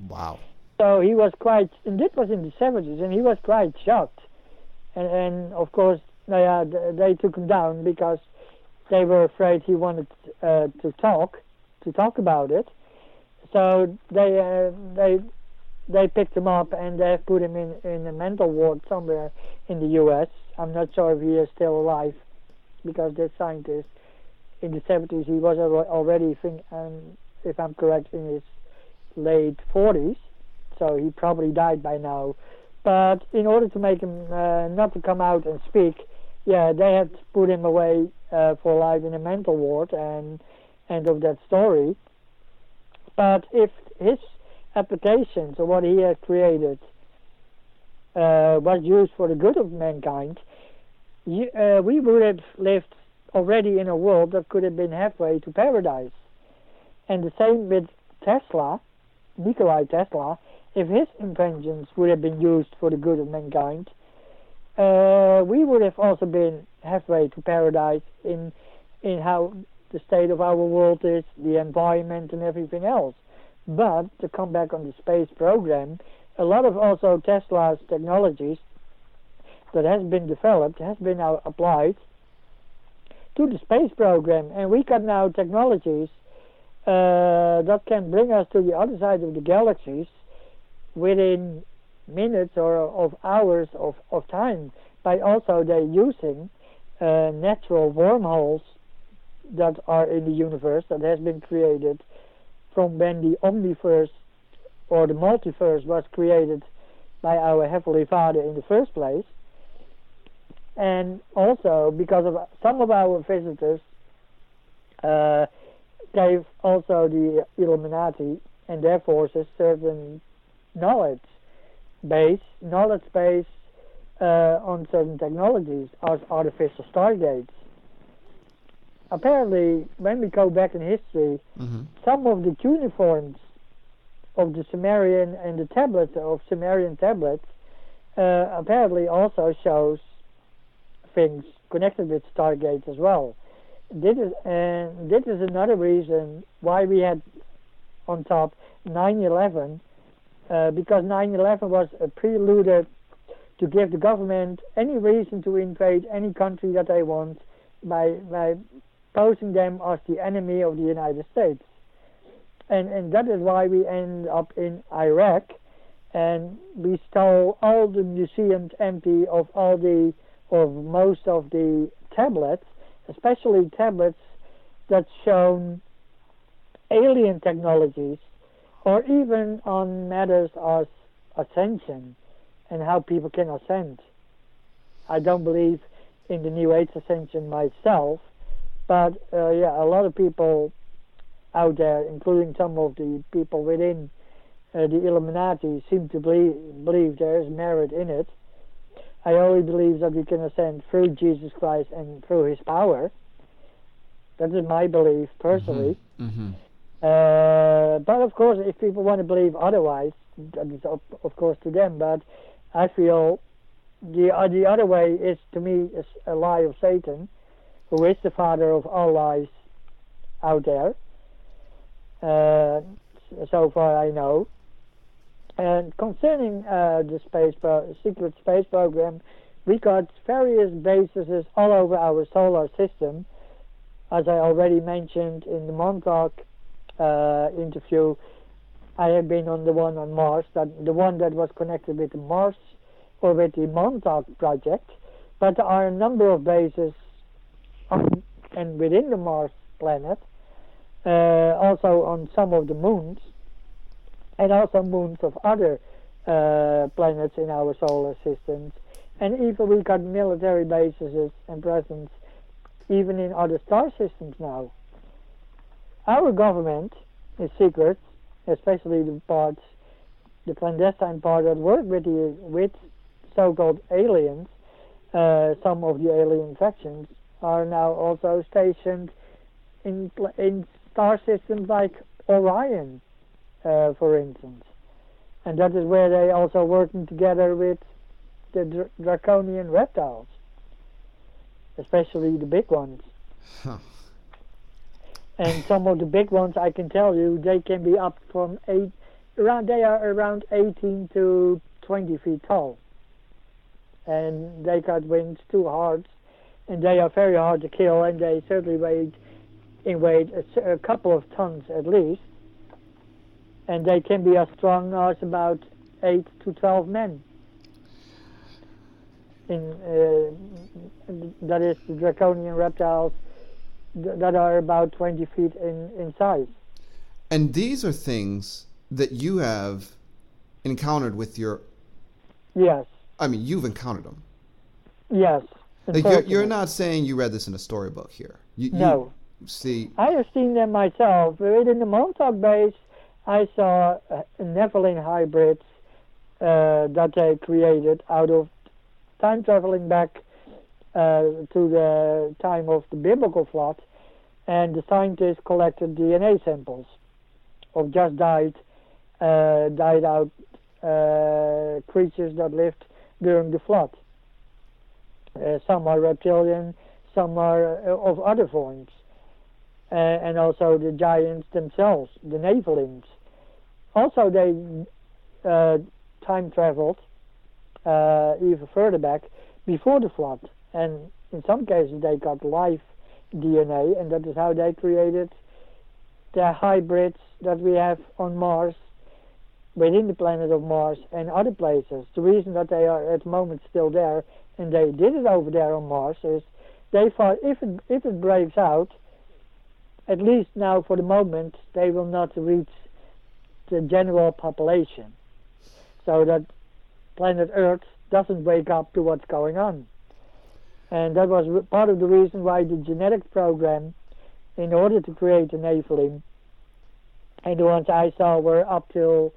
[SPEAKER 1] Wow.
[SPEAKER 2] So he was quite, and this was in the 70s, and he was quite shocked. And, and of course, they, uh, they took him down because they were afraid he wanted uh, to talk, to talk about it. So they uh, they they picked him up and they put him in in a mental ward somewhere in the U.S. I'm not sure if he is still alive because this scientist in the 70s he was already think, um, if I'm correct in his late 40s so he probably died by now. But in order to make him uh, not to come out and speak yeah they had put him away uh, for life in a mental ward and end of that story. But if his applications or what he had created uh, was used for the good of mankind, you, uh, we would have lived already in a world that could have been halfway to paradise. And the same with Tesla, Nikolai Tesla, if his inventions would have been used for the good of mankind, uh, we would have also been halfway to paradise in in how the state of our world is, the environment, and everything else. But to come back on the space program, a lot of also Tesla's technologies that has been developed has been applied to the space program, and we got now technologies uh, that can bring us to the other side of the galaxies within minutes or of hours of, of time by also they using uh, natural wormholes that are in the universe that has been created from when the omniverse or the multiverse was created by our Heavenly Father in the first place. And also because of some of our visitors uh, gave also the Illuminati and their forces certain knowledge base, knowledge base uh, on certain technologies as artificial stargates apparently, when we go back in history, mm-hmm. some of the cuneiforms of the Sumerian and the tablets of Sumerian tablets uh, apparently also shows things connected with Stargate as well. This is and this is another reason why we had on top 9/11 uh, because 9/11 was a prelude to give the government any reason to invade any country that they want by by posing them as the enemy of the United States. And, and that is why we end up in Iraq and we stole all the museums empty of all the or most of the tablets, especially tablets that shown alien technologies or even on matters of ascension and how people can ascend. I don't believe in the New Age ascension myself, But uh, yeah, a lot of people out there, including some of the people within uh, the Illuminati, seem to believe, believe there is merit in it. I only believe that we can ascend through Jesus Christ and through His power. That is my belief personally.
[SPEAKER 1] Mm-hmm.
[SPEAKER 2] Uh, but of course, if people want to believe otherwise, that is of, of course to them. But I feel the uh, the other way is to me is a lie of Satan, who is the father of all lies out there. Uh, so far I know. And concerning uh, the space pro- secret space program, we got various bases all over our solar system. As I already mentioned in the Montauk uh, interview, I have been on the one on Mars, that the one that was connected with the Mars or with the Montauk project. But there are a number of bases on and within the Mars planet, uh, also on some of the moons, and also moons of other uh, planets in our solar systems. And even we got military bases and presence even in other star systems now. Our government is secret, especially the parts, the clandestine part that work with the with so-called aliens. Uh, some of the alien factions are now also stationed in in star systems like Orion, uh, for instance, and that is where they also working together with the dr- draconian reptiles, especially the big ones.
[SPEAKER 1] Huh.
[SPEAKER 2] And some of the big ones, I can tell you, they can be up from eight, around they are around 18 to 20 feet tall, and they got wings two hearts, and they are very hard to kill, and they certainly weigh in weight a couple of tons at least, and they can be as strong as about eight to 12 men. In uh, that is the draconian reptiles th- that are about 20 feet in, in size.
[SPEAKER 1] And these are things that you have encountered with your.
[SPEAKER 2] Yes,
[SPEAKER 1] I mean, you've encountered them.
[SPEAKER 2] yes.
[SPEAKER 1] Like you're, you're not saying you read this in a storybook here. You, you
[SPEAKER 2] No,
[SPEAKER 1] see,
[SPEAKER 2] I have seen them myself. Within the Montauk base, I saw uh, Nephilim hybrids uh, that they created out of time traveling back uh, to the time of the biblical flood, and the scientists collected DNA samples of just died, uh, died out uh, creatures that lived during the flood. Uh, some are reptilian, some are uh, of other forms and also the giants themselves, the Nephilims. Also, they uh, time traveled uh, even further back before the flood, and in some cases they got live DNA, and that is how they created the hybrids that we have on Mars, within the planet of Mars and other places. The reason that they are at the moment still there, and they did it over there on Mars, is they thought if it if it breaks out, at least now for the moment, they will not reach the general population. So that planet Earth doesn't wake up to what's going on. And that was part of the reason why the genetic program, in order to create the Nephilim, and the ones I saw were up till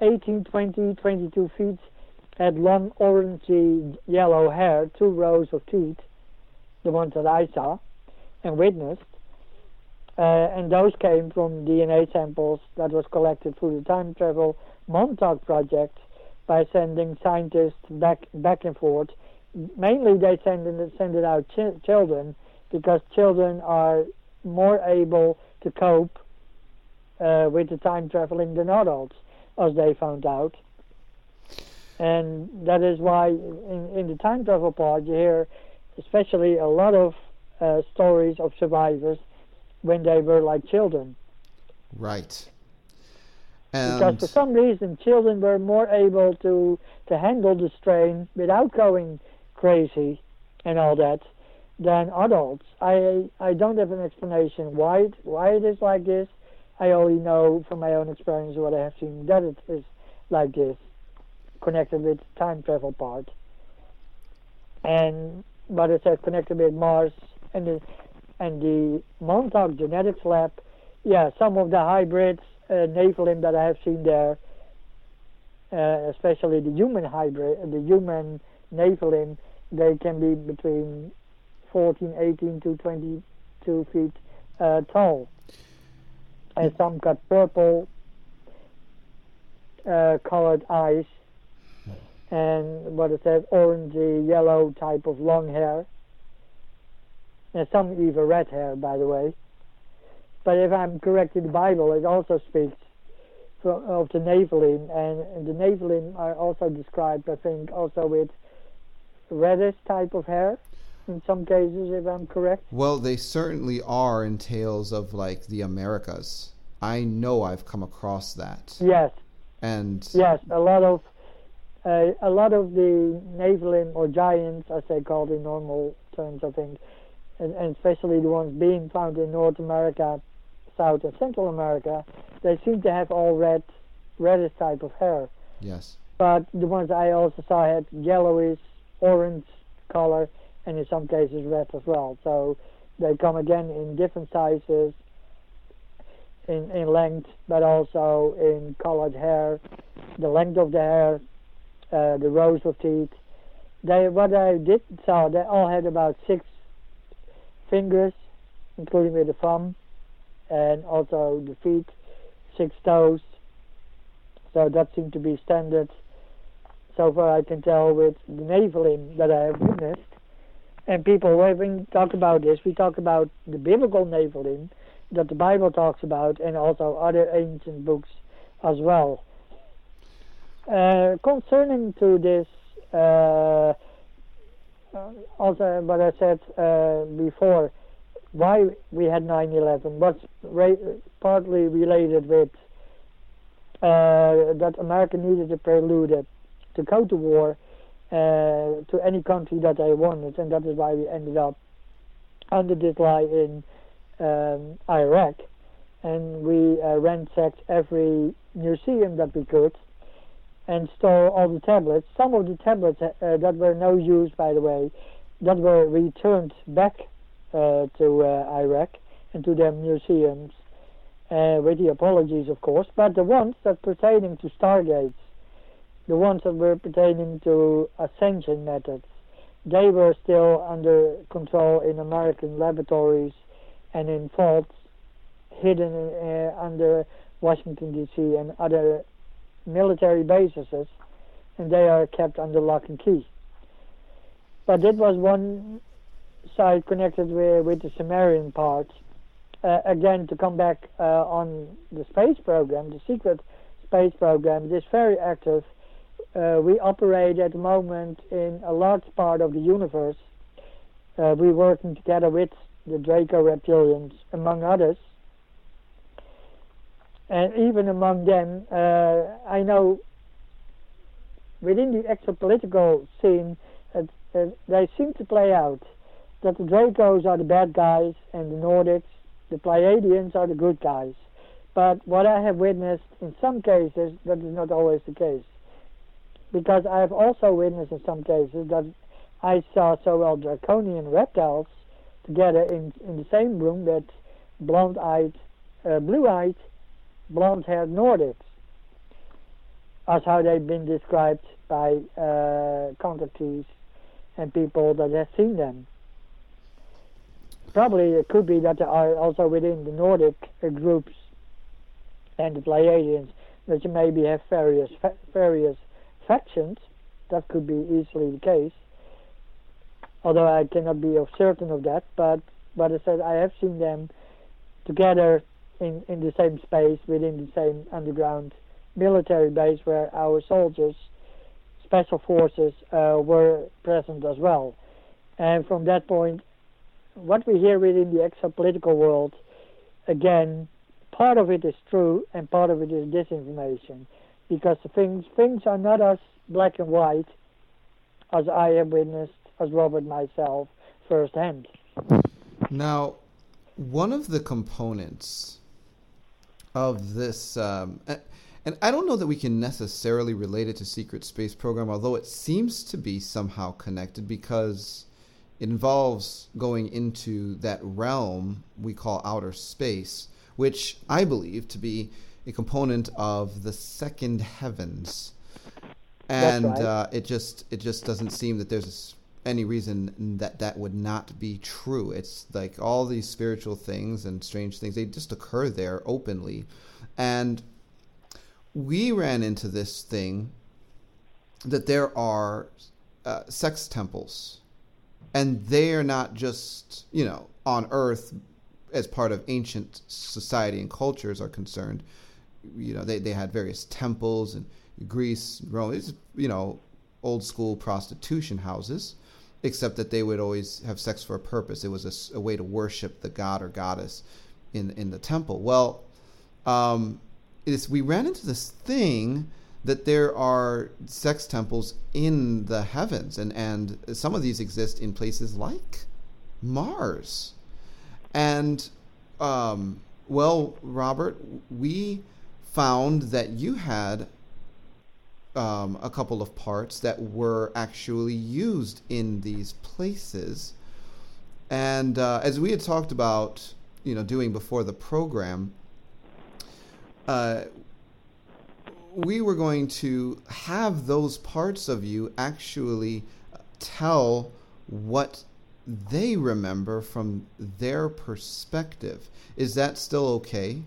[SPEAKER 2] 18, 20, 22 feet, had long orangey yellow hair, two rows of teeth, the ones that I saw and witnessed. Uh, and those came from DNA samples that was collected through the time travel Montauk project by sending scientists back back and forth. Mainly, they send send it out ch- children because children are more able to cope uh, with the time traveling than adults, as they found out. And that is why in, in the time travel part you hear especially a lot of uh, stories of survivors when they were like children.
[SPEAKER 1] right. And Because
[SPEAKER 2] for some reason children were more able to, to handle the strain without going crazy and all that than adults. I I don't have an explanation why it, why it is like this. I only know from my own experience what I have seen that it is like this, connected with time travel part. And but it's uh, connected with Mars and the and the Montauk Genetics Lab, yeah, some of the hybrids, uh, that I have seen there, uh, especially the human hybrid, the human Nephilim, they can be between 14, 18 to 22 feet uh, tall. And some got purple uh, colored eyes and what is that, orangey yellow type of long hair. And some even red hair, by the way. But if I'm correct in the Bible, it also speaks of the Nephilim, and the Nephilim are also described, I think, also with reddish type of hair in some cases, if I'm correct.
[SPEAKER 1] Well, they certainly are in tales of like the Americas. I know I've come across that.
[SPEAKER 2] Yes.
[SPEAKER 1] And
[SPEAKER 2] yes, a lot of uh, a lot of the Nephilim or giants, as they call in normal terms, I think, and, and especially the ones being found in North America, South and Central America, they seem to have all red, reddish type of hair.
[SPEAKER 1] Yes.
[SPEAKER 2] But the ones I also saw had yellowish, orange color, and in some cases red as well. So they come again in different sizes, in, in length, but also in colored hair, the length of the hair, uh, the rows of teeth. They what I did saw they all had about six fingers, including with the thumb, and also the feet, six toes. So that seemed to be standard. So far, I can tell with the Nephilim that I have witnessed. And people, when we talk about this, we talk about the biblical Nephilim that the Bible talks about, and also other ancient books as well. Uh, concerning to this, uh, uh, also what I said uh, before, why we had 9/11 was partly related with uh, that America needed a prelude to go to war uh, to any country that they wanted, and that is why we ended up under this lie in um, Iraq, and we ransacked every museum that we could and stole all the tablets. Some of the tablets uh, that were no use, by the way, that were returned back uh, to uh, Iraq and to their museums, uh, with the apologies, of course. But the ones that pertaining to stargates, the ones that were pertaining to ascension methods, they were still under control in American laboratories and in vaults hidden uh, under Washington D.C. and other military bases, and they are kept under lock and key. But that was one side connected with, with the Sumerian part. Uh, again, to come back uh, on the space program, the secret space program, it is very active. Uh, we operate at the moment in a large part of the universe. Uh, we're working together with the Draco reptilians, among others, and even among them, uh, I know within the exopolitical scene, uh, uh, they seem to play out that the Dracos are the bad guys and the Nordics, the Pleiadians are the good guys. But what I have witnessed in some cases, that is not always the case. Because I have also witnessed in some cases that I saw so well draconian reptiles together in, in the same room that blonde-eyed, uh, blue-eyed blonde-haired Nordics, as how they've been described by uh, contactees and people that have seen them. Probably it could be that there are also within the Nordic uh, groups and the Pleiadians that you maybe have various fa- various factions. That could be easily the case. Although I cannot be of certain of that, but but I said I have seen them together in, in the same space within the same underground military base where our soldiers, special forces, uh, were present as well. And from that point, what we hear within the exopolitical world, again, part of it is true and part of it is disinformation, because things things are not as black and white as I have witnessed as Robert myself firsthand.
[SPEAKER 1] Now, one of the components of this, um, and I don't know that we can necessarily relate it to Secret Space Program, although it seems to be somehow connected because it involves going into that realm we call outer space, which I believe to be a component of the second heavens. And
[SPEAKER 2] right.
[SPEAKER 1] uh, it just it just doesn't seem that there's any reason that that would not be true. It's like all these spiritual things and strange things they just occur there openly, and we ran into this thing that there are uh, sex temples, and they are not just you know on Earth as part of ancient society and cultures are concerned. You know they they had various temples and Greece, Rome. It's you know old school prostitution houses, except that they would always have sex for a purpose. It was a way to worship the god or goddess in in the temple. Well, um, we ran into this thing that there are sex temples in the heavens, and and some of these exist in places like Mars, and um, well, Robert, we found that you had um, a couple of parts that were actually used in these places. And uh, as we had talked about, you know, doing before the program, uh, we were going to have those parts of you actually tell what they remember from their perspective. Is that still okay?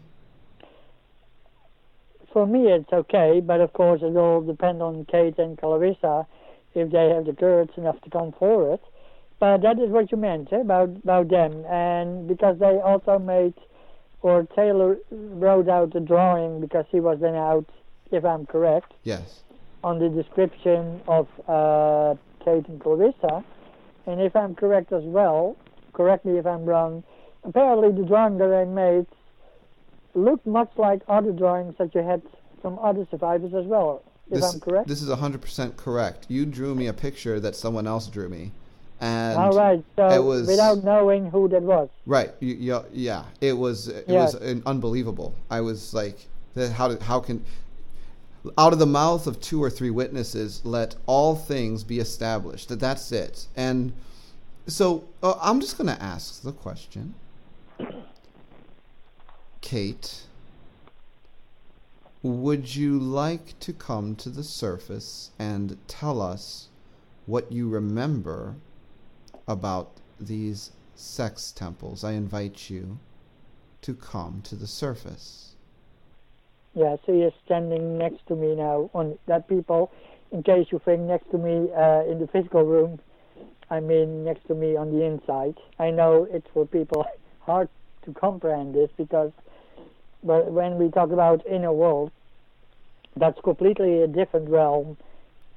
[SPEAKER 2] For me, it's okay, but of course, it all depends on Kate and Clarissa if they have the courage enough to come forward. But that is what you meant eh, about about them, and because they also made, or Taylor wrote out the drawing because he was then out, if I'm correct,
[SPEAKER 1] Yes.
[SPEAKER 2] on the description of uh, Kate and Clarissa, and if I'm correct as well, correct me if I'm wrong. Apparently, the drawing that I made looked much like other drawings that you had from other survivors as well. If
[SPEAKER 1] this,
[SPEAKER 2] I'm correct.
[SPEAKER 1] This is 100% correct. You drew me a picture that someone else drew me. And
[SPEAKER 2] All right. So
[SPEAKER 1] it was-
[SPEAKER 2] without knowing who that was.
[SPEAKER 1] Right. You, you, yeah. It was it
[SPEAKER 2] Yes.
[SPEAKER 1] was an unbelievable. I was like, how did how can out of the mouth of two or three witnesses let all things be established. That that's it. And so uh, I'm just going to ask the question. Kate, would you like to come to the surface and tell us what you remember about these sex temples? I invite you to come to the surface.
[SPEAKER 2] Yeah, so you're standing next to me now on that people. In case you think next to me uh, in the physical room, I mean next to me on the inside. I know it's for people <laughs> hard to comprehend this because, but when we talk about inner world, that's completely a different realm.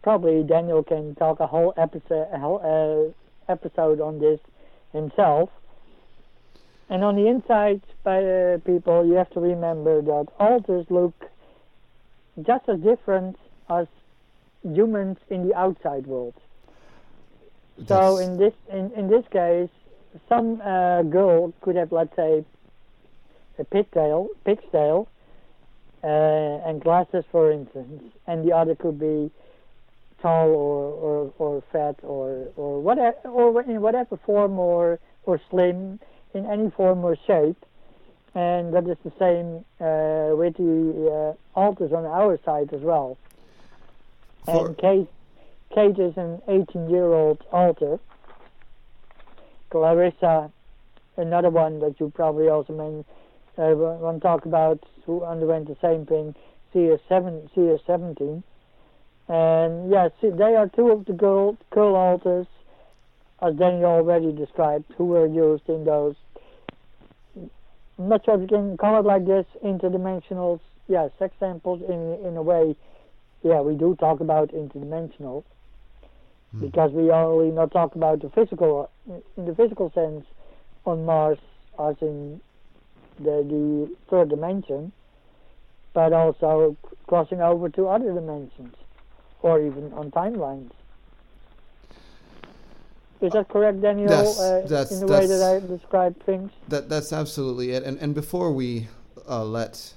[SPEAKER 2] Probably Daniel can talk a whole episode, a whole, uh, episode on this himself. And on the inside, by uh, people, you have to remember that alters look just as different as humans in the outside world. So in this in, in this case, some uh, girl could have, let's say, a pigtail, pig's tail, uh, and glasses, for instance, and the other could be tall or, or, or fat or or whatever or in whatever form or or slim in any form or shape. And that is the same uh, with the uh, alters on our side as well.
[SPEAKER 1] For-
[SPEAKER 2] and Kate, Kate is an 18-year-old alter. Clarissa, another one that you probably also mean, uh, want to talk about, who underwent the same thing. She is seven. She is 17. And yes, they are two of the girl, girl alters, as Daniel already described, who were used in those. I'm not sure if you can call it like this, interdimensional, yeah, sex samples in in a way. Yeah, we do talk about interdimensional because we only not talk about the physical in the physical sense on Mars as in the the third dimension, but also crossing over to other dimensions or even on timelines. Is that correct, Daniel?
[SPEAKER 1] That's-
[SPEAKER 2] uh,
[SPEAKER 1] that's-
[SPEAKER 2] in the way that I describe things.
[SPEAKER 1] That that's absolutely it. And and before we uh, let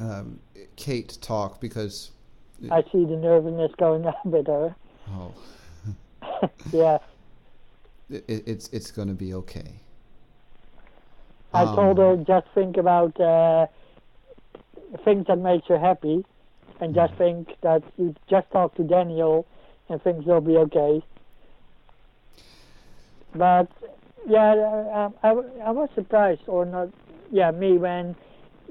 [SPEAKER 1] um, Kate talk, because
[SPEAKER 2] I see the nervousness going <laughs> up with her.
[SPEAKER 1] oh, <laughs>
[SPEAKER 2] Yeah,
[SPEAKER 1] it, it's it's going to be okay.
[SPEAKER 2] I told
[SPEAKER 1] Um,
[SPEAKER 2] her just think about uh, things that makes you happy, and just think that you just talk to Daniel, and things will be okay. But yeah, uh, I, I was surprised, or not? Yeah, me when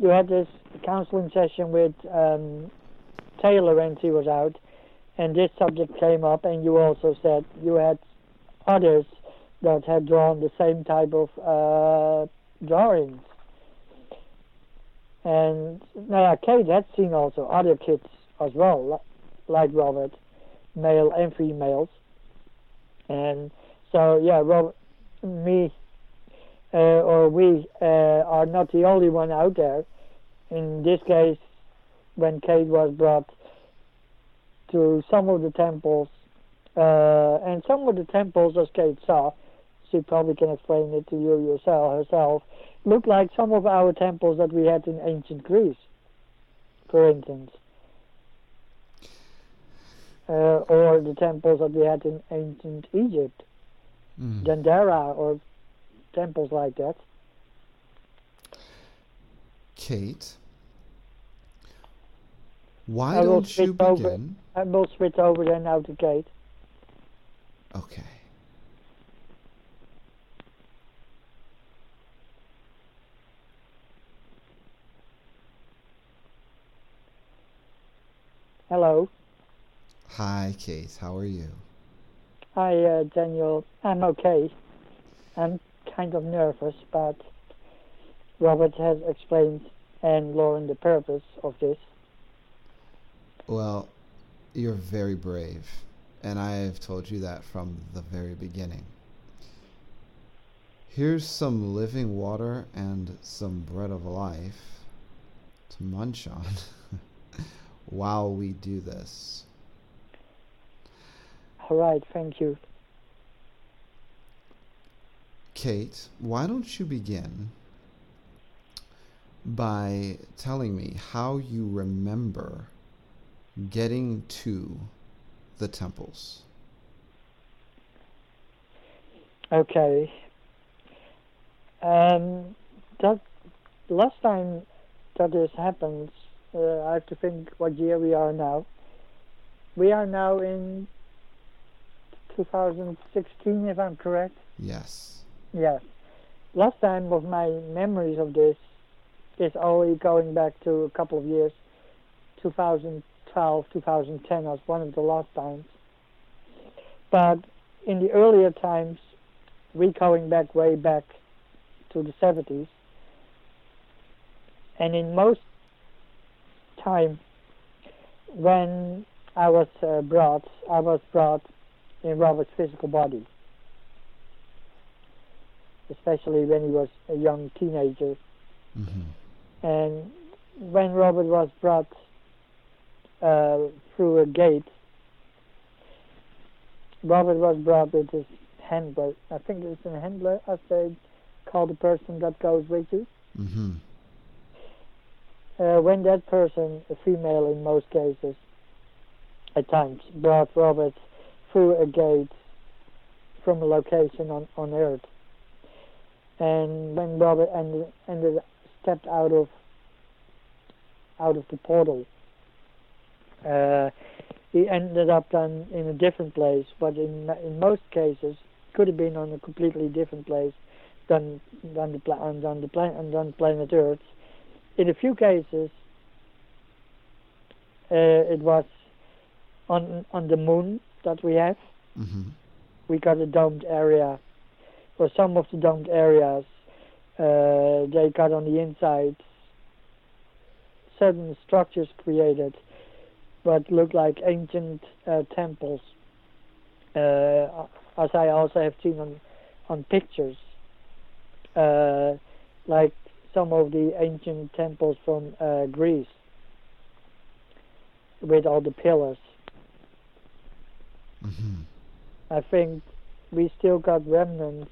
[SPEAKER 2] you had this counseling session with um, Taylor when she was out, and this subject came up, and you also said you had others that had drawn the same type of uh, drawings. And now Kate had seen also other kids as well, like Robert, male and females. And so yeah, Robert, me uh, or we uh, are not the only one out there. In this case, when Kate was brought to some of the temples, uh, and some of the temples, as Kate saw, she probably can explain it to you yourself herself, look like some of our temples that we had in ancient Greece, for instance. Uh, or the temples that we had in ancient Egypt,
[SPEAKER 1] mm.
[SPEAKER 2] Dendera, or temples like that.
[SPEAKER 1] Kate, why
[SPEAKER 2] I
[SPEAKER 1] don't you
[SPEAKER 2] switch over. I will switch over then now to Kate.
[SPEAKER 1] Okay.
[SPEAKER 2] Hello.
[SPEAKER 1] Hi, Kate. How are you?
[SPEAKER 2] Hi, uh, Daniel. I'm okay. I'm kind of nervous, but Robert has explained and Lauren the purpose of this.
[SPEAKER 1] Well, you're very brave, and I have told you that from the very beginning. Here's some living water and some bread of life to munch on <laughs> while we do this.
[SPEAKER 2] All right, thank you.
[SPEAKER 1] Kate, why don't you begin by telling me how you remember getting to the temples?
[SPEAKER 2] Okay. Um, that last time that this happens, uh, I have to think what year we are now. We are now in 2016, if I'm correct.
[SPEAKER 1] Yes.
[SPEAKER 2] Yes. Last time of my memories of this is only going back to a couple of years, 2012, 2010 was one of the last times. But in the earlier times, we going back way back to the 70s, and in most time when I was uh, brought, I was brought in Robert's physical body especially when he was a young teenager.
[SPEAKER 1] Mm-hmm.
[SPEAKER 2] And when Robert was brought uh, through a gate, Robert was brought with his handler. I think it's a handler, I they call the person that goes with you.
[SPEAKER 1] Mm-hmm.
[SPEAKER 2] Uh, when that person, a female in most cases, at times, brought Robert through a gate from a location on, on Earth and when Robert ended, ended stepped out of out of the portal, uh, he ended up then in a different place. But in in most cases, could have been on a completely different place than than the pla- than the planet than planet Earth. In a few cases, uh, it was on on the moon that we have.
[SPEAKER 1] Mm-hmm.
[SPEAKER 2] We got a domed area for some of the domed areas, uh, they got on the inside certain structures created what look like ancient uh, temples, uh, as I also have seen on, on pictures, uh, like some of the ancient temples from uh, Greece with all the pillars.
[SPEAKER 1] Mm-hmm.
[SPEAKER 2] I think we still got remnants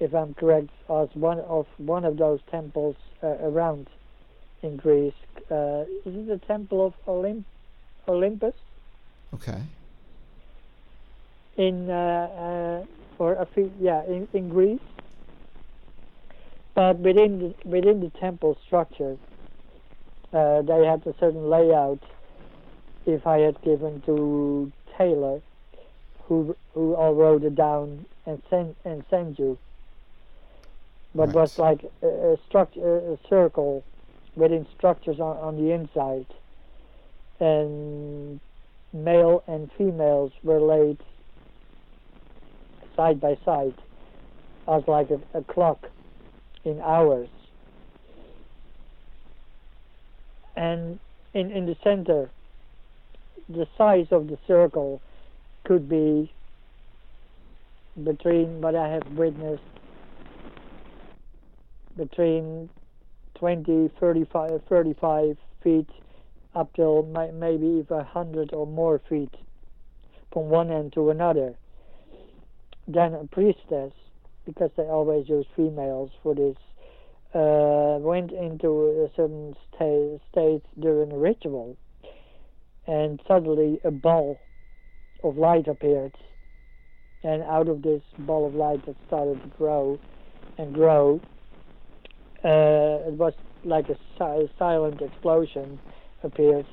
[SPEAKER 2] if I'm correct, as one of one of those temples uh, around in Greece. Uh, is it the Temple of Olymp- Olympus?
[SPEAKER 1] Okay.
[SPEAKER 2] In uh, uh, or a few, yeah, in, in Greece. But within the, within the temple structure, uh, they had a certain layout. If I had given to Taylor, who who all wrote it down and sent and sent you, but
[SPEAKER 1] Right.
[SPEAKER 2] was like a, a structure, a circle within structures on, on the inside, and male and females were laid side by side as like a, a clock in hours. And in, in the center, the size of the circle could be between what I have witnessed between 20, 35, 35 feet up till may, maybe even 100 or more feet from one end to another. Then a priestess, because they always use females for this, uh, went into a certain sta- state during a ritual, and suddenly a ball of light appeared. And out of this ball of light that started to grow and grow, uh, it was like a si- silent explosion appeared,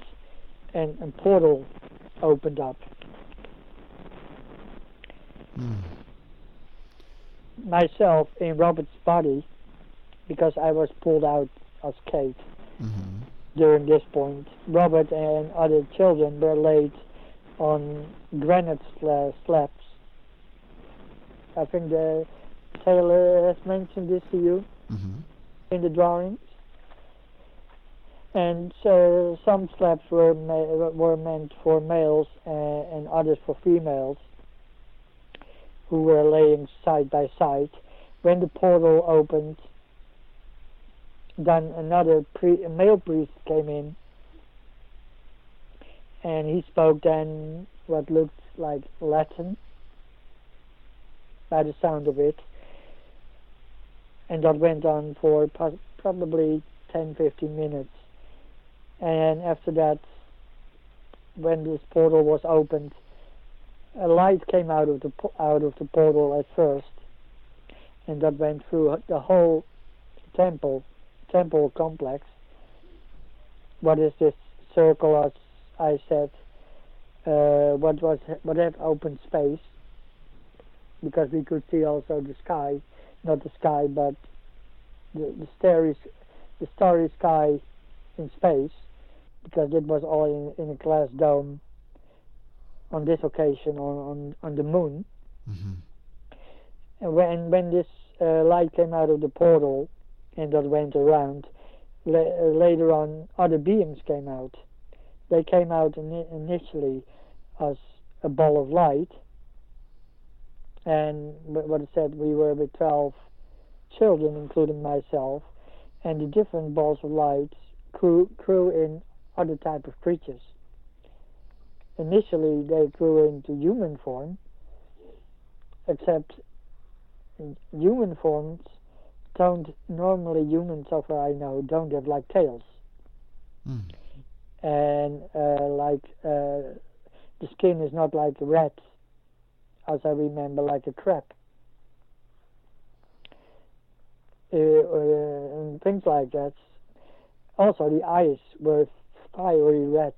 [SPEAKER 2] and a portal opened up.
[SPEAKER 1] Mm.
[SPEAKER 2] Myself in Robert's body, because I was pulled out as Kate
[SPEAKER 1] hmm
[SPEAKER 2] during this point. Robert and other children were laid on granite sla- slabs. I think the Taylor has mentioned this to you
[SPEAKER 1] hmm
[SPEAKER 2] in the drawings. And so some slabs were ma- were meant for males and others for females, who were laying side by side. When the portal opened, then another pre- male priest came in, and he spoke then what looked like Latin, by the sound of it and that went on for probably 10 15 minutes and after that when this portal was opened a light came out of the out of the portal at first and that went through the whole temple temple complex what is this circle as i said uh, what was what had open space because we could see also the sky not the sky, but the, the starry, the starry sky in space, because it was all in, in a glass dome. On this occasion, on on, on the moon,
[SPEAKER 1] hmm
[SPEAKER 2] and when when this uh, light came out of the portal, and that went around, la- uh, later on other beings came out. They came out ini initially as a ball of light, and what it said, we were with 12 children, including myself, and the different balls of light grew, grew in other type of creatures. Initially, they grew into human form, except human forms don't normally humans, so far I know, don't have like tails
[SPEAKER 1] Mm.
[SPEAKER 2] and uh, like uh, the skin is not like a rat, as I remember, like a crab. Uh, uh, and things like that. Also, the eyes were fiery red.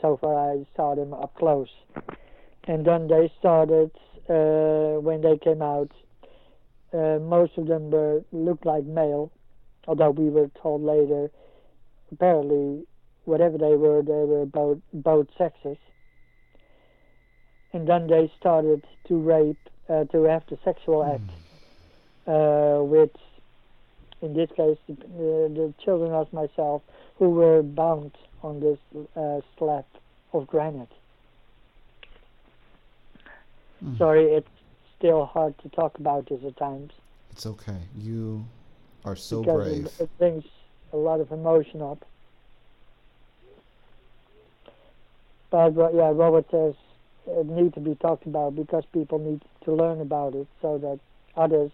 [SPEAKER 2] So far, I saw them up close. And then they started uh, when they came out. Uh, most of them were looked like male, although we were told later apparently whatever they were, they were both both sexes. And then they started to rape, uh, to have the sexual act uh, with, in this case, the, uh, the children as myself, who were bound on this uh, slab of granite.
[SPEAKER 1] Mm.
[SPEAKER 2] Sorry, it's still hard to talk about this at times
[SPEAKER 1] It's okay. You are so
[SPEAKER 2] because
[SPEAKER 1] brave.
[SPEAKER 2] it, it brings a lot of emotion up. But Ro- yeah, Robert says it need to be talked about because people need to learn about it so that others,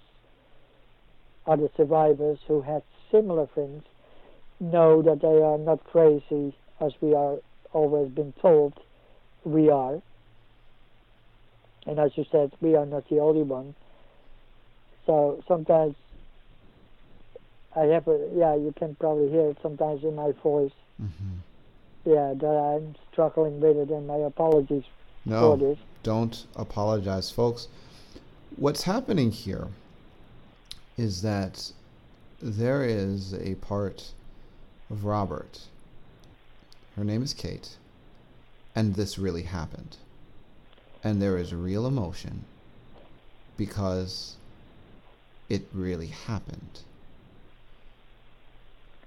[SPEAKER 2] other survivors who had similar things, know that they are not crazy as we are always been told we are. And as you said, we are not the only one. So sometimes I have a, yeah, you can probably hear it sometimes in my voice.
[SPEAKER 1] Mm-hmm.
[SPEAKER 2] Yeah, that I'm struggling with it, and my apologies
[SPEAKER 1] No,
[SPEAKER 2] for this.
[SPEAKER 1] don't apologize, folks. What's happening here is that there is a part of Robert. Her name is Kate, and this really happened. And there is real emotion because it really happened.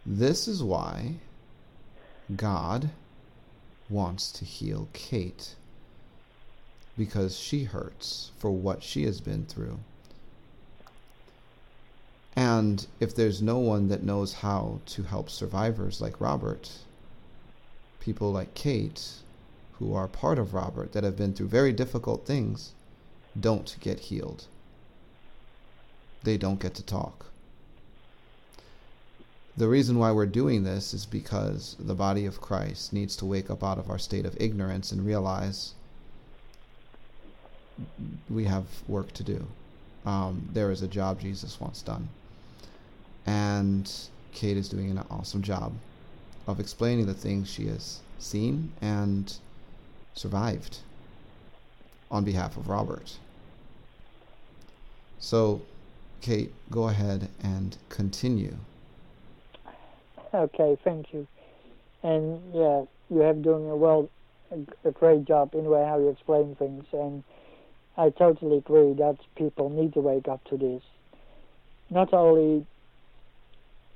[SPEAKER 1] This is why God wants to heal Kate because she hurts for what she has been through. And if there's no one that knows how to help survivors like Robert, people like Kate, who are part of Robert, that have been through very difficult things, don't get healed. They don't get to talk. The reason why we're doing this is because the body of Christ needs to wake up out of our state of ignorance and realize we have work to do. Um, there is a job Jesus wants done. And Kate is doing an awesome job of explaining the things she has seen and survived on behalf of Robert. So, Kate, go ahead and continue.
[SPEAKER 2] Okay, thank you. And yeah, you have doing a well, a, great job in way how you explain things, and I totally agree that people need to wake up to this. Not only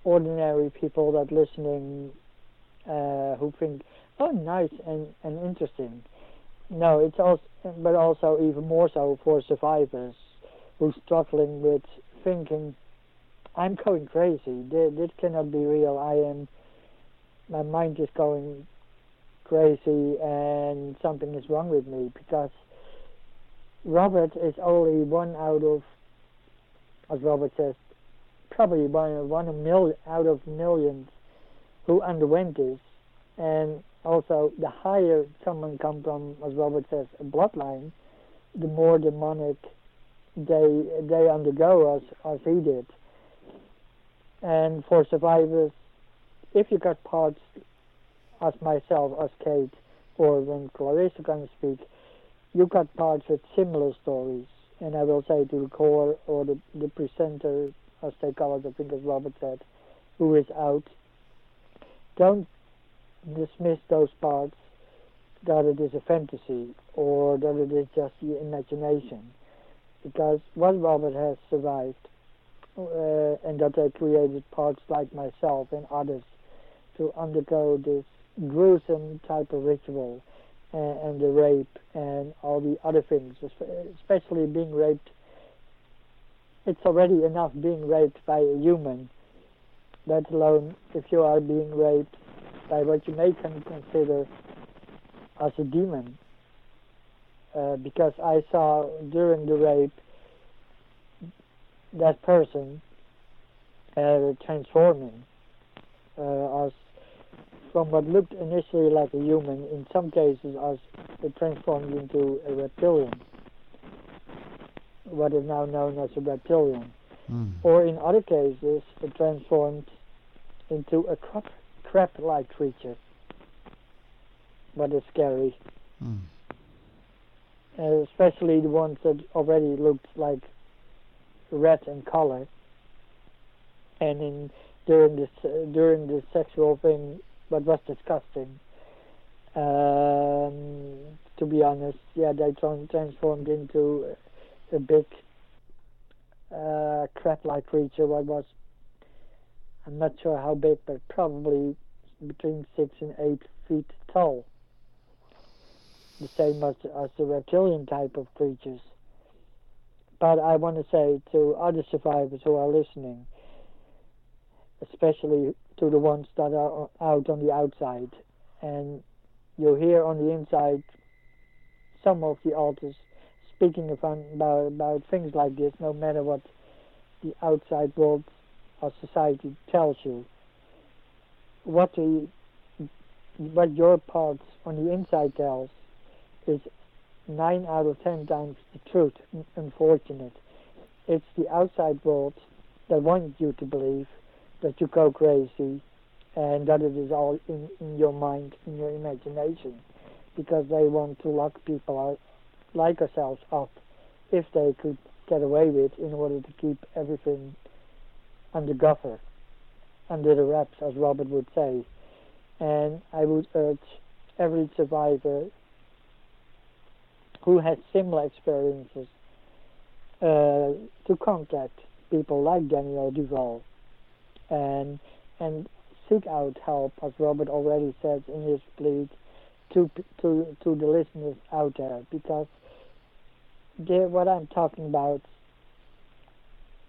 [SPEAKER 2] ordinary people that listening uh, who think, oh, nice and, and interesting. No, it's also, but also even more so for survivors who's struggling with thinking, I'm going crazy. This, this cannot be real. I am, my mind is going crazy and something is wrong with me because Robert is only one out of, as Robert says, probably one one a million out of millions who underwent this, and also the higher someone come from, as Robert says, a bloodline, the more demonic they they undergo as as he did. And for survivors, if you got parts as myself, as Kate, or when Clarissa can speak, you got parts with similar stories. And I will say to the core or the, the presenter, they call I think as Robert said, who is out, don't dismiss those parts that it is a fantasy or that it is just your imagination. Because what Robert has survived, uh, and that they created parts like myself and others to undergo this gruesome type of ritual and, and the rape and all the other things, especially being raped. It's already enough being raped by a human, let alone if you are being raped by what you may consider as a demon. Uh, because I saw during the rape that person uh, transforming uh, as from what looked initially like a human, in some cases as it transformed into a reptilian, what is now known as a reptilian,
[SPEAKER 1] Mm.
[SPEAKER 2] or in other cases it transformed into a crab, crab-like creature. But it's scary,
[SPEAKER 1] Mm.
[SPEAKER 2] uh, especially the ones that already looked like red in color, and in during this uh, during the sexual thing, what was disgusting. Um, to be honest, yeah, they tran- transformed into a big uh, crab-like creature. What was I'm not sure how big, but probably between six and eight feet tall. The same as as the reptilian type of creatures. But I want to say to other survivors who are listening, especially to the ones that are out on the outside, and you hear on the inside some of the alters speaking about, about, things like this, no matter what the outside world or society tells you. What the what your parts on the inside tells is nine out of ten times the truth. Unfortunate. It's the outside world that wants you to believe that you go crazy and that it is all in, in your mind, in your imagination, because they want to lock people out, like ourselves up if they could get away with in order to keep everything under cover, under the wraps, as Robert would say. And I would urge every survivor who has similar experiences uh, to contact people like Daniel Duval and and seek out help, as Robert already said in his plea to to to the listeners out there, because what I'm talking about,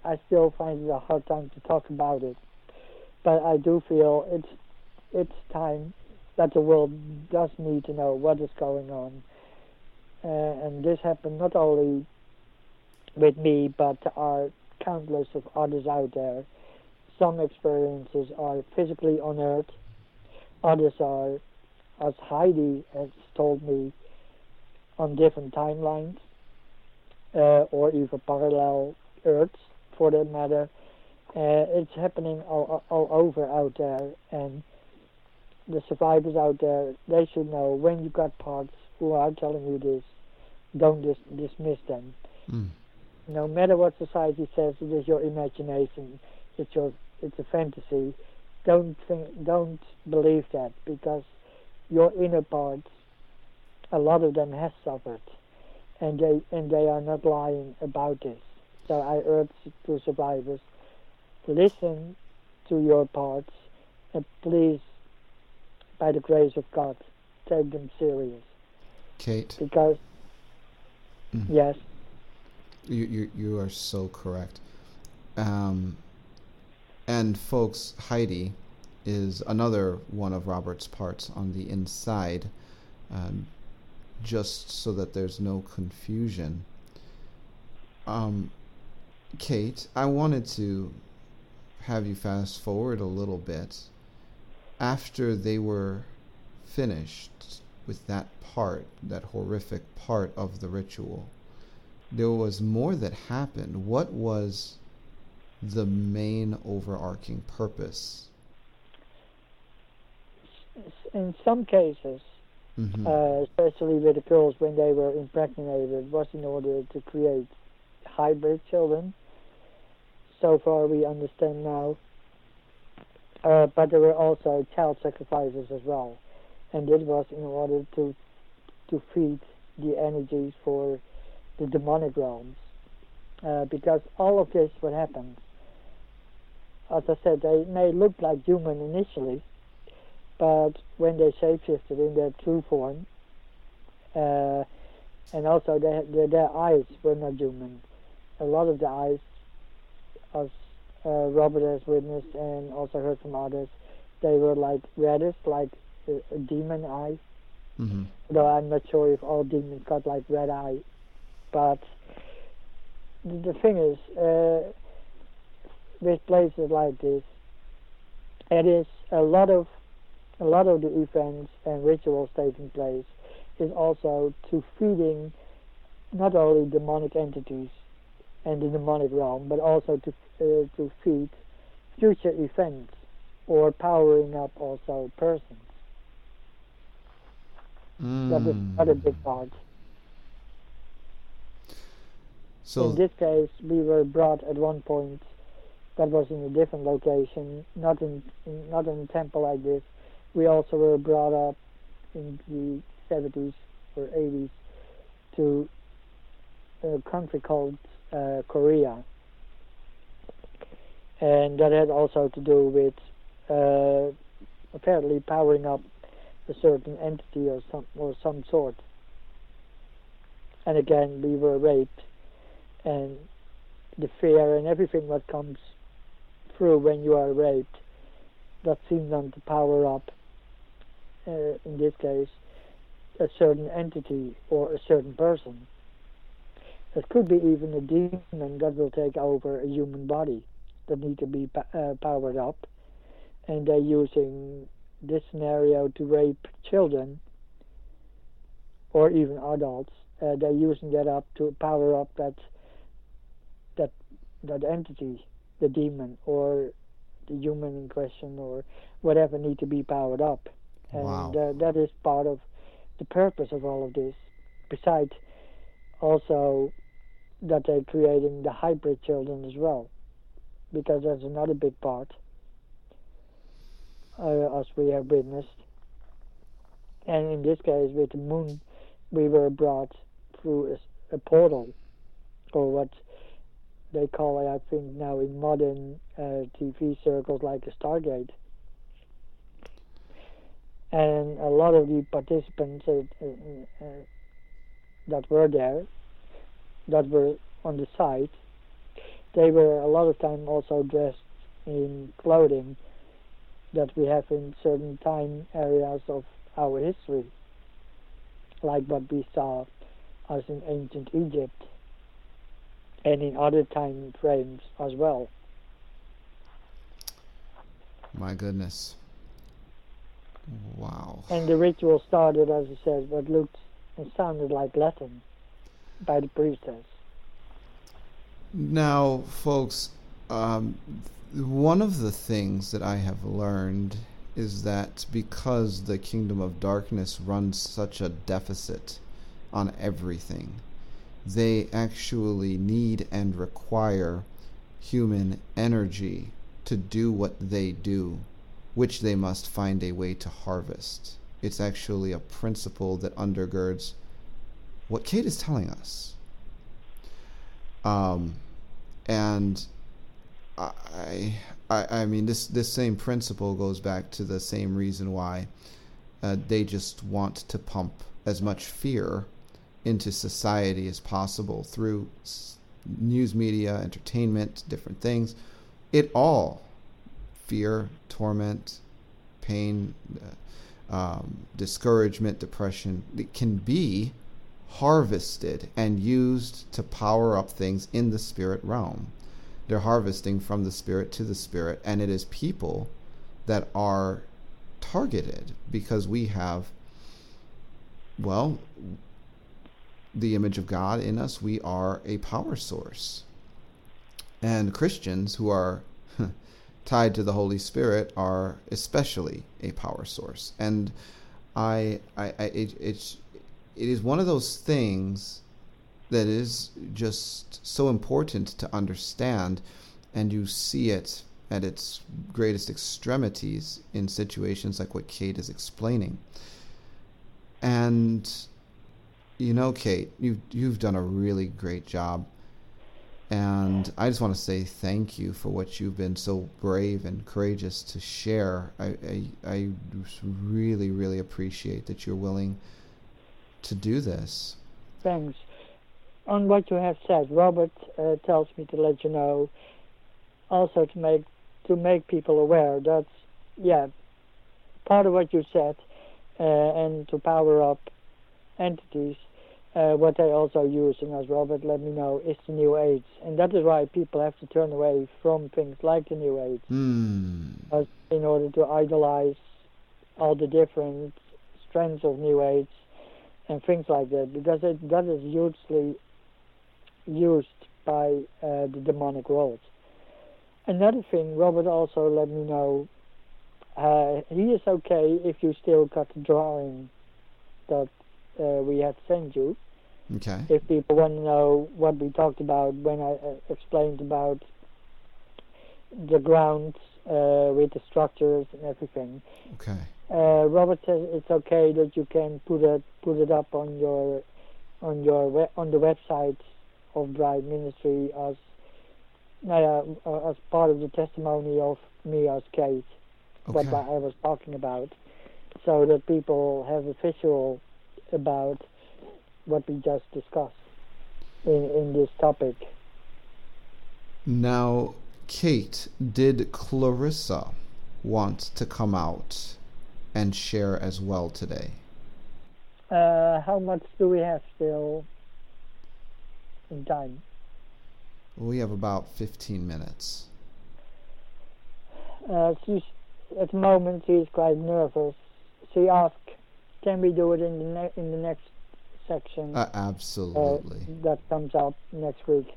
[SPEAKER 2] I still find it a hard time to talk about it, but I do feel it's it's time that the world does need to know what is going on, uh, and this happened not only with me, but there are countless of others out there. Some experiences are physically on Earth, others are, as Heidi has told me, on different timelines or even parallel Earths for that matter. Uh, it's happening all, all over out there, and the survivors out there, they should know when you got parts who are telling you this, don't dis- dismiss them. Mm. No matter what society says, it is your imagination, it's your, it's a fantasy. Don't think, don't believe that because your inner parts, a lot of them has suffered and they and they are not lying about this. So I urge to survivors, listen to your parts, and please, by the grace of God, take them serious.
[SPEAKER 1] Kate.
[SPEAKER 2] Because mm. yes.
[SPEAKER 1] You you you are so correct. Um, and folks, Heidi is another one of Robert's parts on the inside. Um, just so that there's no confusion. Um, Kate, I wanted to have you fast forward a little bit. After they were finished with that part, that horrific part of the ritual, there was more that happened. What was the main overarching purpose?
[SPEAKER 2] In some cases, mm-hmm. uh, especially with the girls when they were impregnated, was in order to create hybrid children. So far, we understand now. Uh, but there were also child sacrifices as well, and this was in order to to feed the energies for the demonic realms. Uh, because all of this, what happens, as I said, they may look like human initially, but when they shapeshifted in their true form, uh, and also their, their, their eyes were not human. A lot of the eyes, as uh, Robert has witnessed and also heard from others, they were like reddish, like a, a demon eye. Mm-hmm. Though I'm not sure if all demons got like red eye, but the, the thing is, uh, with places like this, it is a lot of a lot of the events and rituals taking place is also to feeding not only demonic entities and the demonic realm, but also to uh, to feed future events or powering up also persons. Mm. That is another big part. So in this case, we were brought at one point that was in a different location, not in, in not in a temple like this, we also were brought up in the 70s or 80s to a country called uh, Korea. And that had also to do with uh, apparently powering up a certain entity or some or some sort. And again, we were raped, and the fear and everything that comes through when you are raped, that seems then to power up uh, in this case, a certain entity or a certain person. It could be even a demon that will take over a human body that need to be uh, powered up, and they're using this scenario to rape children or even adults uh, they're using that up to power up that that that entity, the demon or the human in question or whatever need to be powered up. And
[SPEAKER 1] Wow.
[SPEAKER 2] uh, that is part of the purpose of all of this. Besides, also that they're creating the hybrid children as well, because that's another big part, uh, as we have witnessed. And in this case, with the moon, we were brought through a portal, or what they call it, I think now in modern uh, TV circles, like a Stargate. And a lot of the participants uh, uh, uh, that were there, that were on the site, they were a lot of time also dressed in clothing that we have in certain time areas of our history, like what we saw as in ancient Egypt and in other time frames as well.
[SPEAKER 1] My goodness. Wow.
[SPEAKER 2] And the ritual started, as I says, what looked and sounded like Latin by the priestess.
[SPEAKER 1] Now, folks, um, one of the things that I have learned is that because the kingdom of darkness runs such a deficit on everything, they actually need and require human energy to do what they do, which they must find a way to harvest. It's actually a principle that undergirds what Kate is telling us. Um, and I, I, I mean, this this same principle goes back to the same reason why uh, they just want to pump as much fear into society as possible through news media, entertainment, different things. It all fear, torment, pain, uh, um, discouragement, depression. It can be harvested and used to power up things in the spirit realm. They're harvesting from the spirit to the spirit, and it is people that are targeted because we have, well, the image of God in us. We are a power source. And Christians who are tied to the Holy Spirit are especially a power source. And I, I, I it, it's, it is one of those things that is just so important to understand, and you see it at its greatest extremities in situations like what Kate is explaining. And you know, Kate, you've you've done a really great job. And I just want to say thank you for what you've been so brave and courageous to share. I, I, I really, really appreciate that you're willing to do this.
[SPEAKER 2] Thanks. On what you have said, Robert uh, tells me to let you know, also to make to make people aware that, yeah, part of what you said, uh, and to power up entities, uh, what they also use, and as Robert let me know, is the New Age, and that is why people have to turn away from things like the New Age, as in order to idolize all the different strands of New Age and things like that, because it, that is hugely used by uh, the demonic world. Another thing, Robert also let me know, uh, he is okay if you still got the drawing that uh, we have sent you.
[SPEAKER 1] Okay.
[SPEAKER 2] If people want to know what we talked about when I uh, explained about the ground uh, with the structures and everything.
[SPEAKER 1] Okay.
[SPEAKER 2] Uh, Robert says it's okay that you can put it put it up on your on your we- on the website of Bride Ministry as uh, uh, as part of the testimony of me as Kate, what I was talking about, so that people have a visual about what we just discussed in in this topic.
[SPEAKER 1] Now, Kate, did Clarissa want to come out and share as well today?
[SPEAKER 2] Uh, how much do we have still in time?
[SPEAKER 1] We have about 15 minutes.
[SPEAKER 2] Uh, she's at the moment she's quite nervous. She asked, "Can we do it in the ne- in the next section
[SPEAKER 1] Uh, absolutely.
[SPEAKER 2] uh, that comes out next week.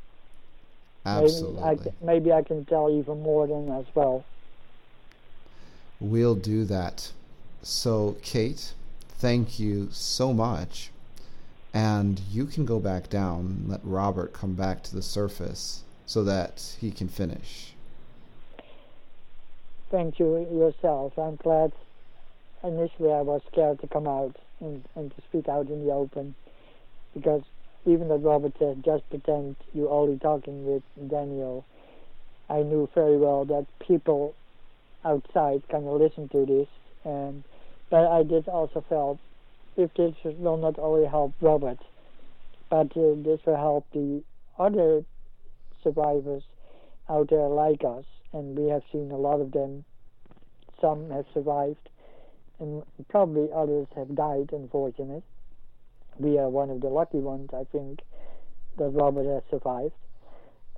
[SPEAKER 1] absolutely.
[SPEAKER 2] Maybe I, ca- maybe I can tell even more then as well.
[SPEAKER 1] We'll do that. So, Kate, thank you so much. And you can go back down and let Robert come back to the surface so that he can finish.
[SPEAKER 2] Thank you yourself. I'm glad. Initially, I was scared to come out and, and to speak out in the open because even though Robert said, just pretend you're only talking with Daniel. I knew very well that people outside kind of listen to this, and but I did also felt if this will not only help Robert, but uh, this will help the other survivors out there like us, and we have seen a lot of them. Some have survived, and probably others have died, unfortunately. We are one of the lucky ones, I think, that Robert has survived.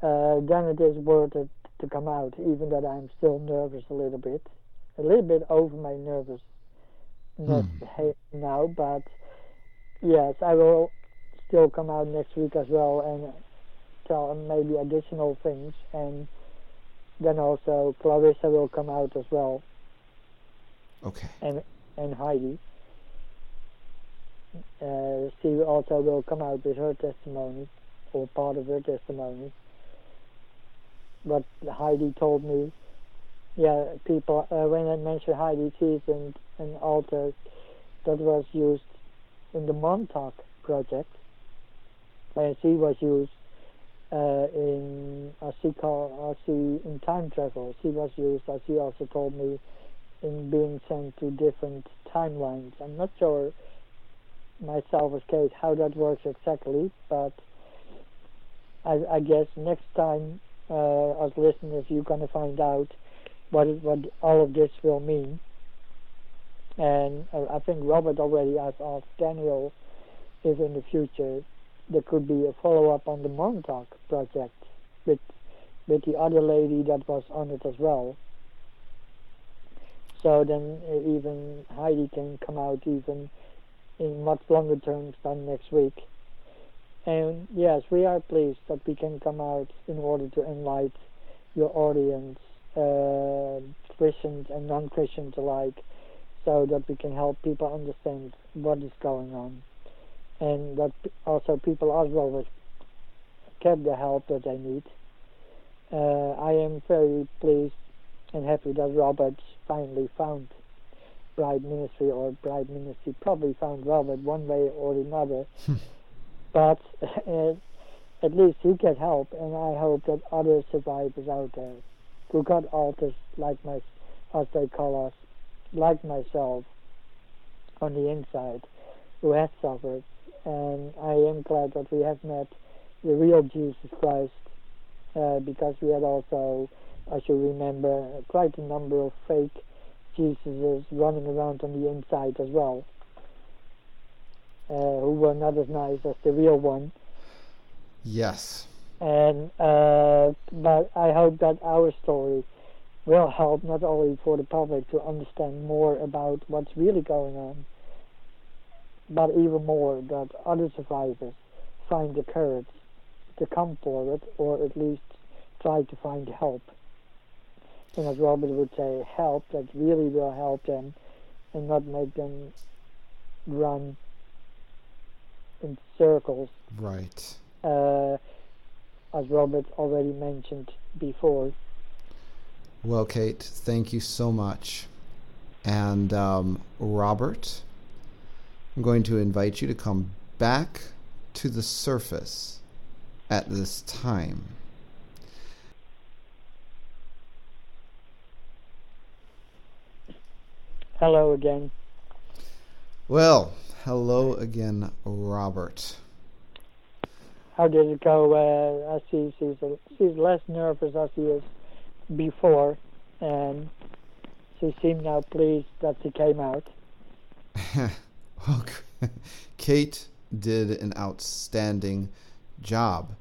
[SPEAKER 2] Uh, then it is worth it to come out, even that I'm still nervous a little bit, a little bit over my nervousness he- now, but yes, I will still come out next week as well and tell maybe additional things, and then also Clarissa will come out as well,
[SPEAKER 1] Okay.
[SPEAKER 2] and and Heidi. Uh, she also will come out with her testimony, or part of her testimony. But Heidi told me, yeah, people, uh, when I mentioned Heidi, she's an, an alter that was used in the Montauk project, and she was used uh, in, as she call, as she, in time travel. She was used, as she also told me, in being sent to different timelines. I'm not sure myself as Kate how that works exactly, but I, I guess next time uh, as listeners you're to find out what what all of this will mean. And uh, I think Robert already asked asked Daniel if in the future there could be a follow up on the Montauk project with with the other lady that was on it as well. So then even Heidi can come out even in much longer terms than next week. And yes, we are pleased that we can come out in order to enlighten your audience, uh, Christians and non-Christians alike, so that we can help people understand what is going on, and that also people as well get the help that they need. Uh, I am very pleased and happy that Robert finally found Bride Ministry or Bride Ministry probably found Robert one way or another. but uh, at least he get help, and I hope that other survivors out there who got alters like my, as they call us, like myself, on the inside, who have suffered. And I am glad that we have met the real Jesus Christ, uh, because we had also, as should remember, quite a number of fake Jesuses running around on the inside as well, uh, who were not as nice as the real one.
[SPEAKER 1] Yes.
[SPEAKER 2] And uh, but I hope that our story will help not only for the public to understand more about what's really going on, but even more that other survivors find the courage to come forward or at least try to find help. And as Robert would say, help that really will help them and not make them run in circles
[SPEAKER 1] Right.
[SPEAKER 2] uh, as Robert already mentioned before.
[SPEAKER 1] Well, Kate, thank you so much. And um, Robert, I'm going to invite you to come back to the surface at this time.
[SPEAKER 2] Hello again.
[SPEAKER 1] Well, hello again, Robert.
[SPEAKER 2] How did it go? Uh, I see she's, a, she's less nervous as she is before, and she seemed now pleased that she came out. <laughs>
[SPEAKER 1] well, <laughs> Kate did an outstanding job.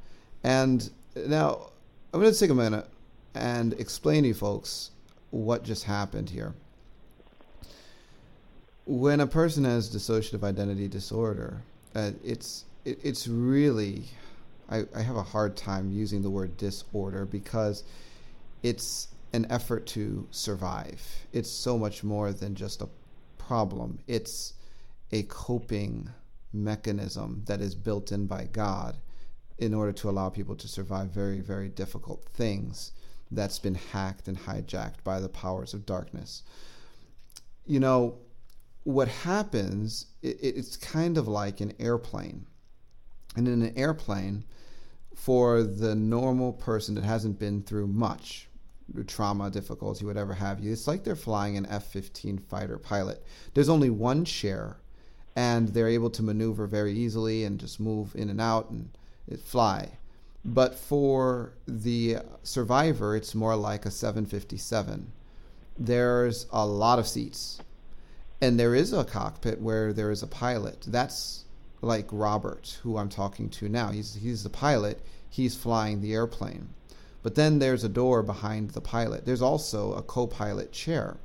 [SPEAKER 1] And now I'm going to take a minute and explain to you folks what just happened here. When a person has dissociative identity disorder, uh, it's it, it's really I, I have a hard time using the word disorder because it's an effort to survive. It's so much more than just a problem. It's a coping mechanism that is built in by God in order to allow people to survive very, very difficult things that's been hacked and hijacked by the powers of darkness. You know, what happens, it, it's kind of like an airplane. And in an airplane, for the normal person that hasn't been through much, trauma, difficulty, whatever have you, it's like they're flying an F 15 fighter pilot. There's only one chair, and they're able to maneuver very easily and just move in and out and fly. But for the survivor, it's more like a 757. There's a lot of seats, and there is a cockpit where there is a pilot. That's like Robert, who I'm talking to now. He's he's the pilot. He's flying the airplane. But then there's a door behind the pilot. There's also a co-pilot chair.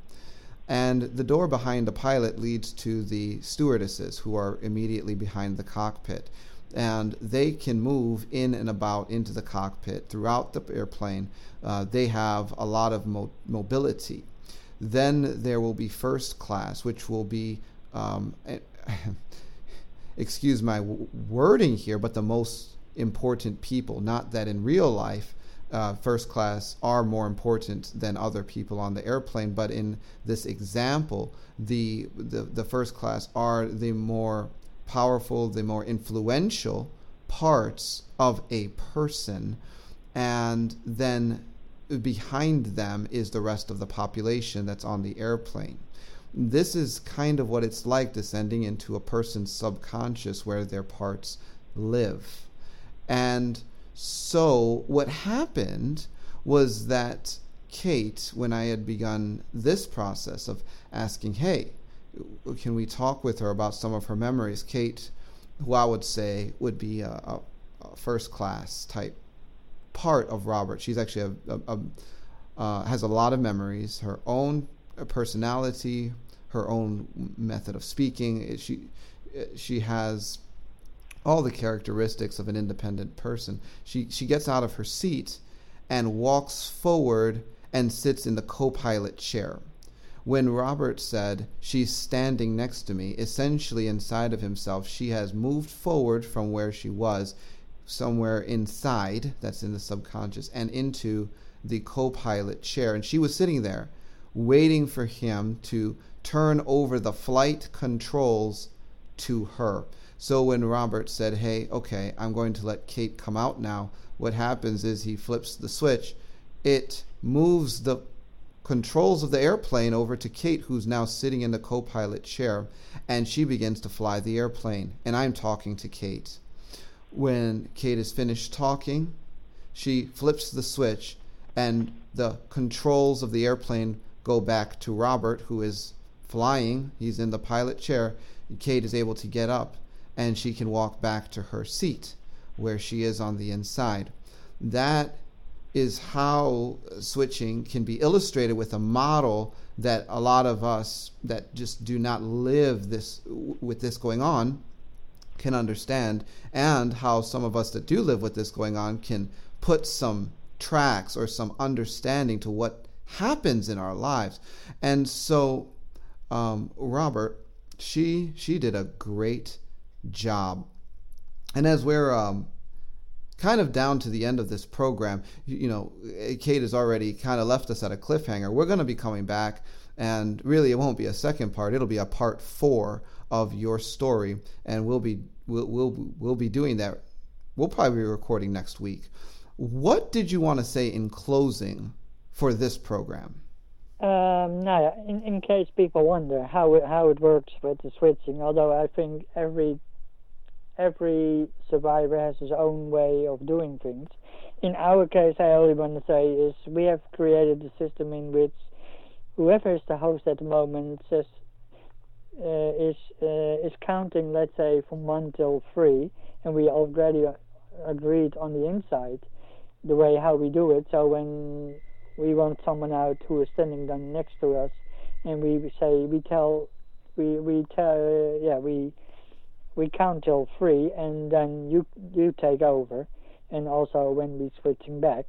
[SPEAKER 1] And the door behind the pilot leads to the stewardesses who are immediately behind the cockpit. And they can move in and about into the cockpit throughout the airplane. Uh, they have a lot of mo- mobility. Then there will be first class, which will be um, <laughs> excuse my w- wording here, but the most important people. Not that in real life, uh, first class are more important than other people on the airplane, but in this example, the, the, the first class are the more powerful, the more influential parts of a person, and then behind them is the rest of the population that's on the airplane this is kind of what it's like descending into a person's subconscious where their parts live. And so what happened was that Kate, when I had begun this process of asking, hey, can we talk with her about some of her memories? Kate, who I would say would be a, a, first class type part of Robert. She's actually a, a uh, has a lot of memories, her own personality, her own method of speaking. She she has all the characteristics of an independent person. She she gets out of her seat and walks forward and sits in the co-pilot chair. When Robert said she's standing next to me, essentially inside of himself, she has moved forward from where she was, somewhere inside, that's in the subconscious, and into the co pilot chair. And she was sitting there waiting for him to turn over the flight controls to her. So when Robert said, Hey, okay, I'm going to let Kate come out now, what happens is he flips the switch. It moves the controls of the airplane over to Kate, who's now sitting in the co pilot chair, and she begins to fly the airplane. And I'm talking to Kate. When Kate is finished talking, she flips the switch, and the controls of the airplane go back to Robert, who is flying. He's in the pilot chair. Kate is able to get up and she can walk back to her seat where she is on the inside. That is how switching can be illustrated with a model that a lot of us that just do not live this with this going on can understand and how some of us that do live with this going on can put some tracks or some understanding to what happens in our lives. And so, um, Robert, she she did a great job. And as we're um, kind of down to the end of this program, you, you know, Kate has already kind of left us at a cliffhanger. We're going to be coming back, and really, it won't be a second part. It'll be a part four of your story, and we'll be we'll we'll, we'll be doing that. We'll probably be recording next week. What did you want to say in closing for this program?
[SPEAKER 2] Um, no, in, in case people wonder how it, how it works with the switching, although I think every every survivor has his own way of doing things. In our case, I only want to say is we have created a system in which whoever is the host at the moment says uh, is uh, is counting, let's say, from one till three, and we already agreed on the inside the way how we do it. So when we want someone out who is standing down next to us, and we say we tell we we tell yeah we we count till three, and then you you take over, and also when we switching back.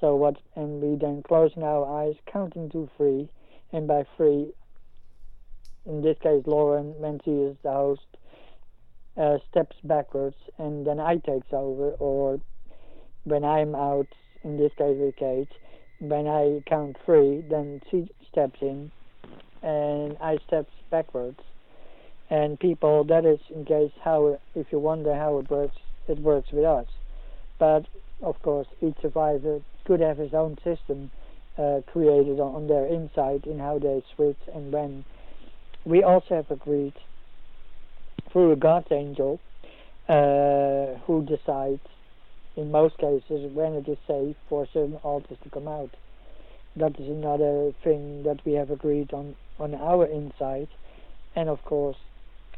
[SPEAKER 2] So what? And we then closing our eyes, counting to three, and by three, in this case, Lauren, she is the host, uh, steps backwards, and then I takes over, or when I'm out, in this case with Kate, when I count three, then she steps in, and I steps backwards. And people, that is in case how, if you wonder how it works, it works with us. But of course, each survivor could have his own system uh, created on their inside in how they switch and when. We also have agreed through a God's angel uh, who decides in most cases when it is safe for certain alters to come out. That is another thing that we have agreed on on our inside. And of course,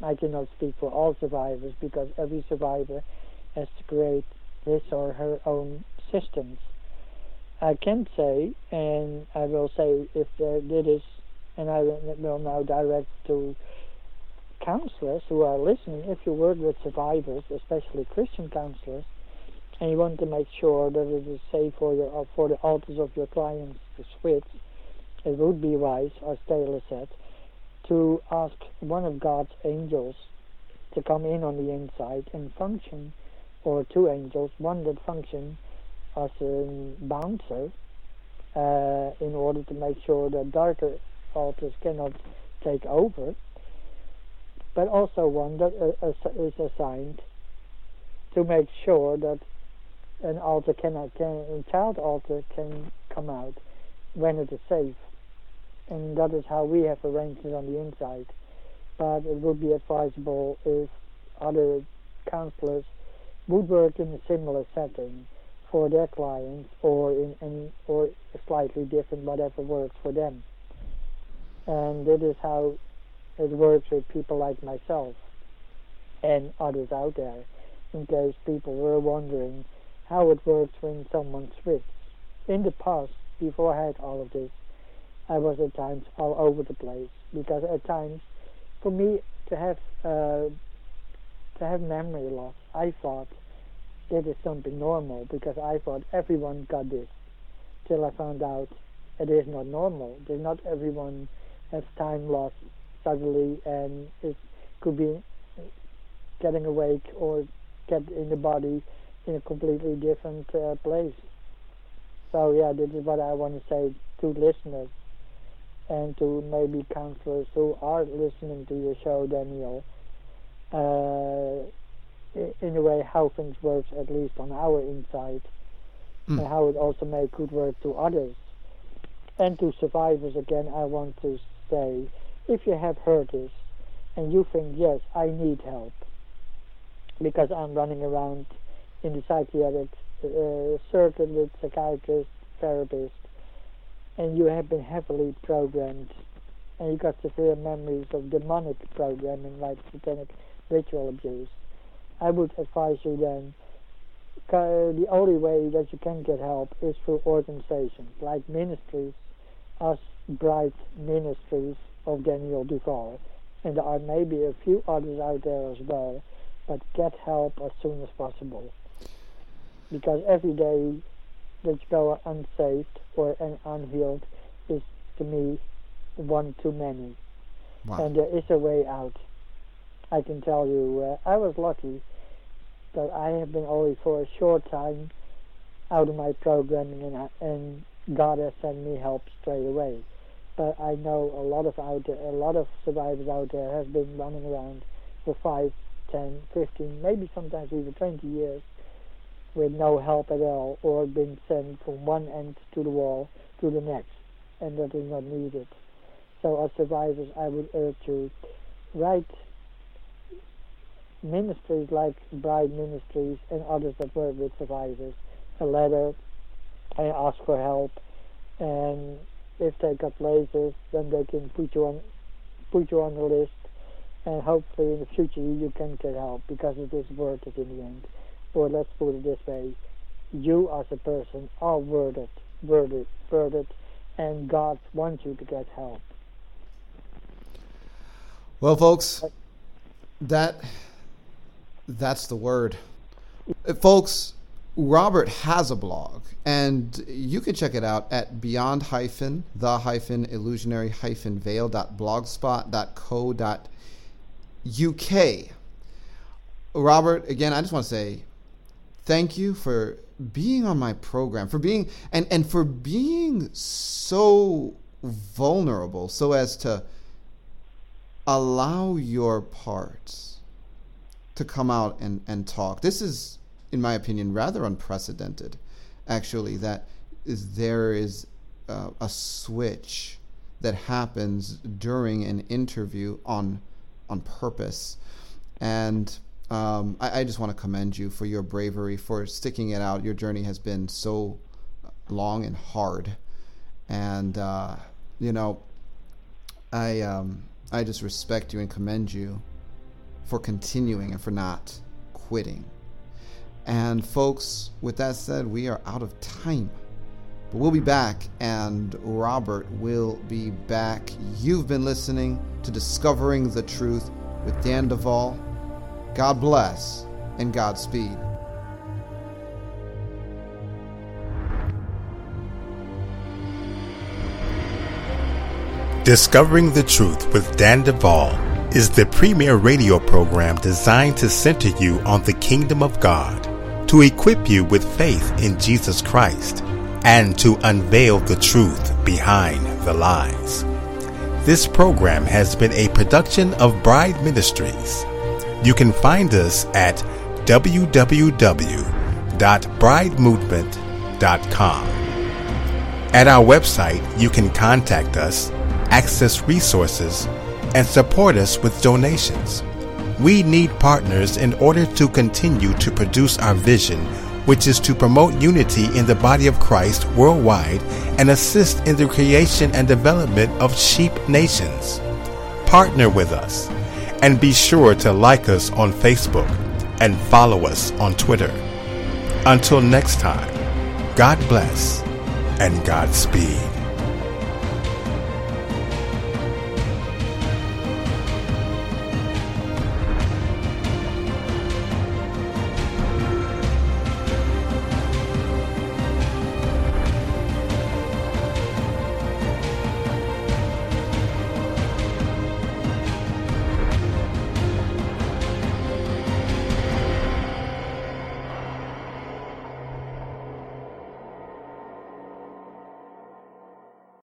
[SPEAKER 2] I cannot speak for all survivors because every survivor has to create his or her own systems. I can say, and I will say if is, and I will now direct to counselors who are listening, if you work with survivors, especially Christian counselors, and you want to make sure that it is safe for your for the alters of your clients to switch, it would be wise, as Taylor said, to ask one of God's angels to come in on the inside and function, or two angels, one that function as a bouncer uh, in order to make sure that darker alters cannot take over, but also one that uh, is assigned to make sure that an alter cannot, can, a child alter can come out when it is safe. And that is how we have arranged it on the inside. But it would be advisable if other counselors would work in a similar setting for their clients or in, in or slightly different whatever works for them. And that is how it works with people like myself and others out there in case people were wondering how it works when someone switches. In the past, before I had all of this, I was at times all over the place because at times, for me to have uh, to have memory loss, I thought that is something normal because I thought everyone got this. Till I found out it is not normal. That not everyone has time loss suddenly and it could be getting awake or get in the body in a completely different uh, place. So yeah, this is what I want to say to listeners and to maybe counselors who are listening to your show, Daniel. Uh, in a way, how things work, at least on our inside, mm. and how it also may could work to others. And to survivors, again, I want to say, if you have heard this and you think, yes, I need help because I'm running around in the psychiatric uh, circuit with psychiatrists, therapists, and you have been heavily programmed, and you got severe memories of demonic programming like satanic ritual abuse, I would advise you then. The only way that you can get help is through organizations like ministries, as Bride Ministries of Daniel Duval, and there are maybe a few others out there as well. But get help as soon as possible because every day that you go unsaved or unhealed is to me one too many. Wow. And there is a way out. I can tell you, uh, I was lucky that I have been only for a short time out of my programming, and, and God has sent me help straight away. But I know a lot of out there, a lot of survivors out there have been running around for five, ten, fifteen, maybe sometimes even 20 years with no help at all or being sent from one end to the wall to the next, and that is not needed. So as survivors, I would urge you, write ministries like Bride Ministries and others that work with survivors a letter and ask for help. And if they got places, then they can put you on put you on the list. And hopefully in the future you can get help because it is worth it in the end or let's put it this way, you as a person are worth it, worth it, worth it, and God wants you to get help.
[SPEAKER 1] Well, folks, that That's the word. Folks, Robert has a blog, and you can check it out at beyond hyphen the hyphen illusionary hyphen veil dot blogspot.co dot uk. Robert, again, I just want to say thank you for being on my program, for being and and for being so vulnerable, so as to allow your parts to come out and, and talk. This is, in my opinion, rather unprecedented, actually, that is there is uh, a switch that happens during an interview on on purpose. And um, I, I, just want to commend you for your bravery, for sticking it out. Your journey has been so long and hard. And, uh, you know, I, um, I just respect you and commend you for continuing and for not quitting. And, folks, with that said, we are out of time. But we'll be back, and Robert will be back. You've been listening to Discovering the Truth with Dan Duval. God bless and Godspeed.
[SPEAKER 3] Discovering the Truth with Dan Duval is the premier radio program designed to center you on the kingdom of God, to equip you with faith in Jesus Christ, and to unveil the truth behind the lies. This program has been a production of Bride Ministries. You can find us at www.bridemovement.com. At our website, you can contact us, access resources, and support us with donations. We need partners in order to continue to produce our vision which is to promote unity in the body of Christ worldwide and assist in the creation and development of sheep nations. Partner with us and be sure to like us on Facebook and follow us on Twitter. Until next time, God bless and Godspeed.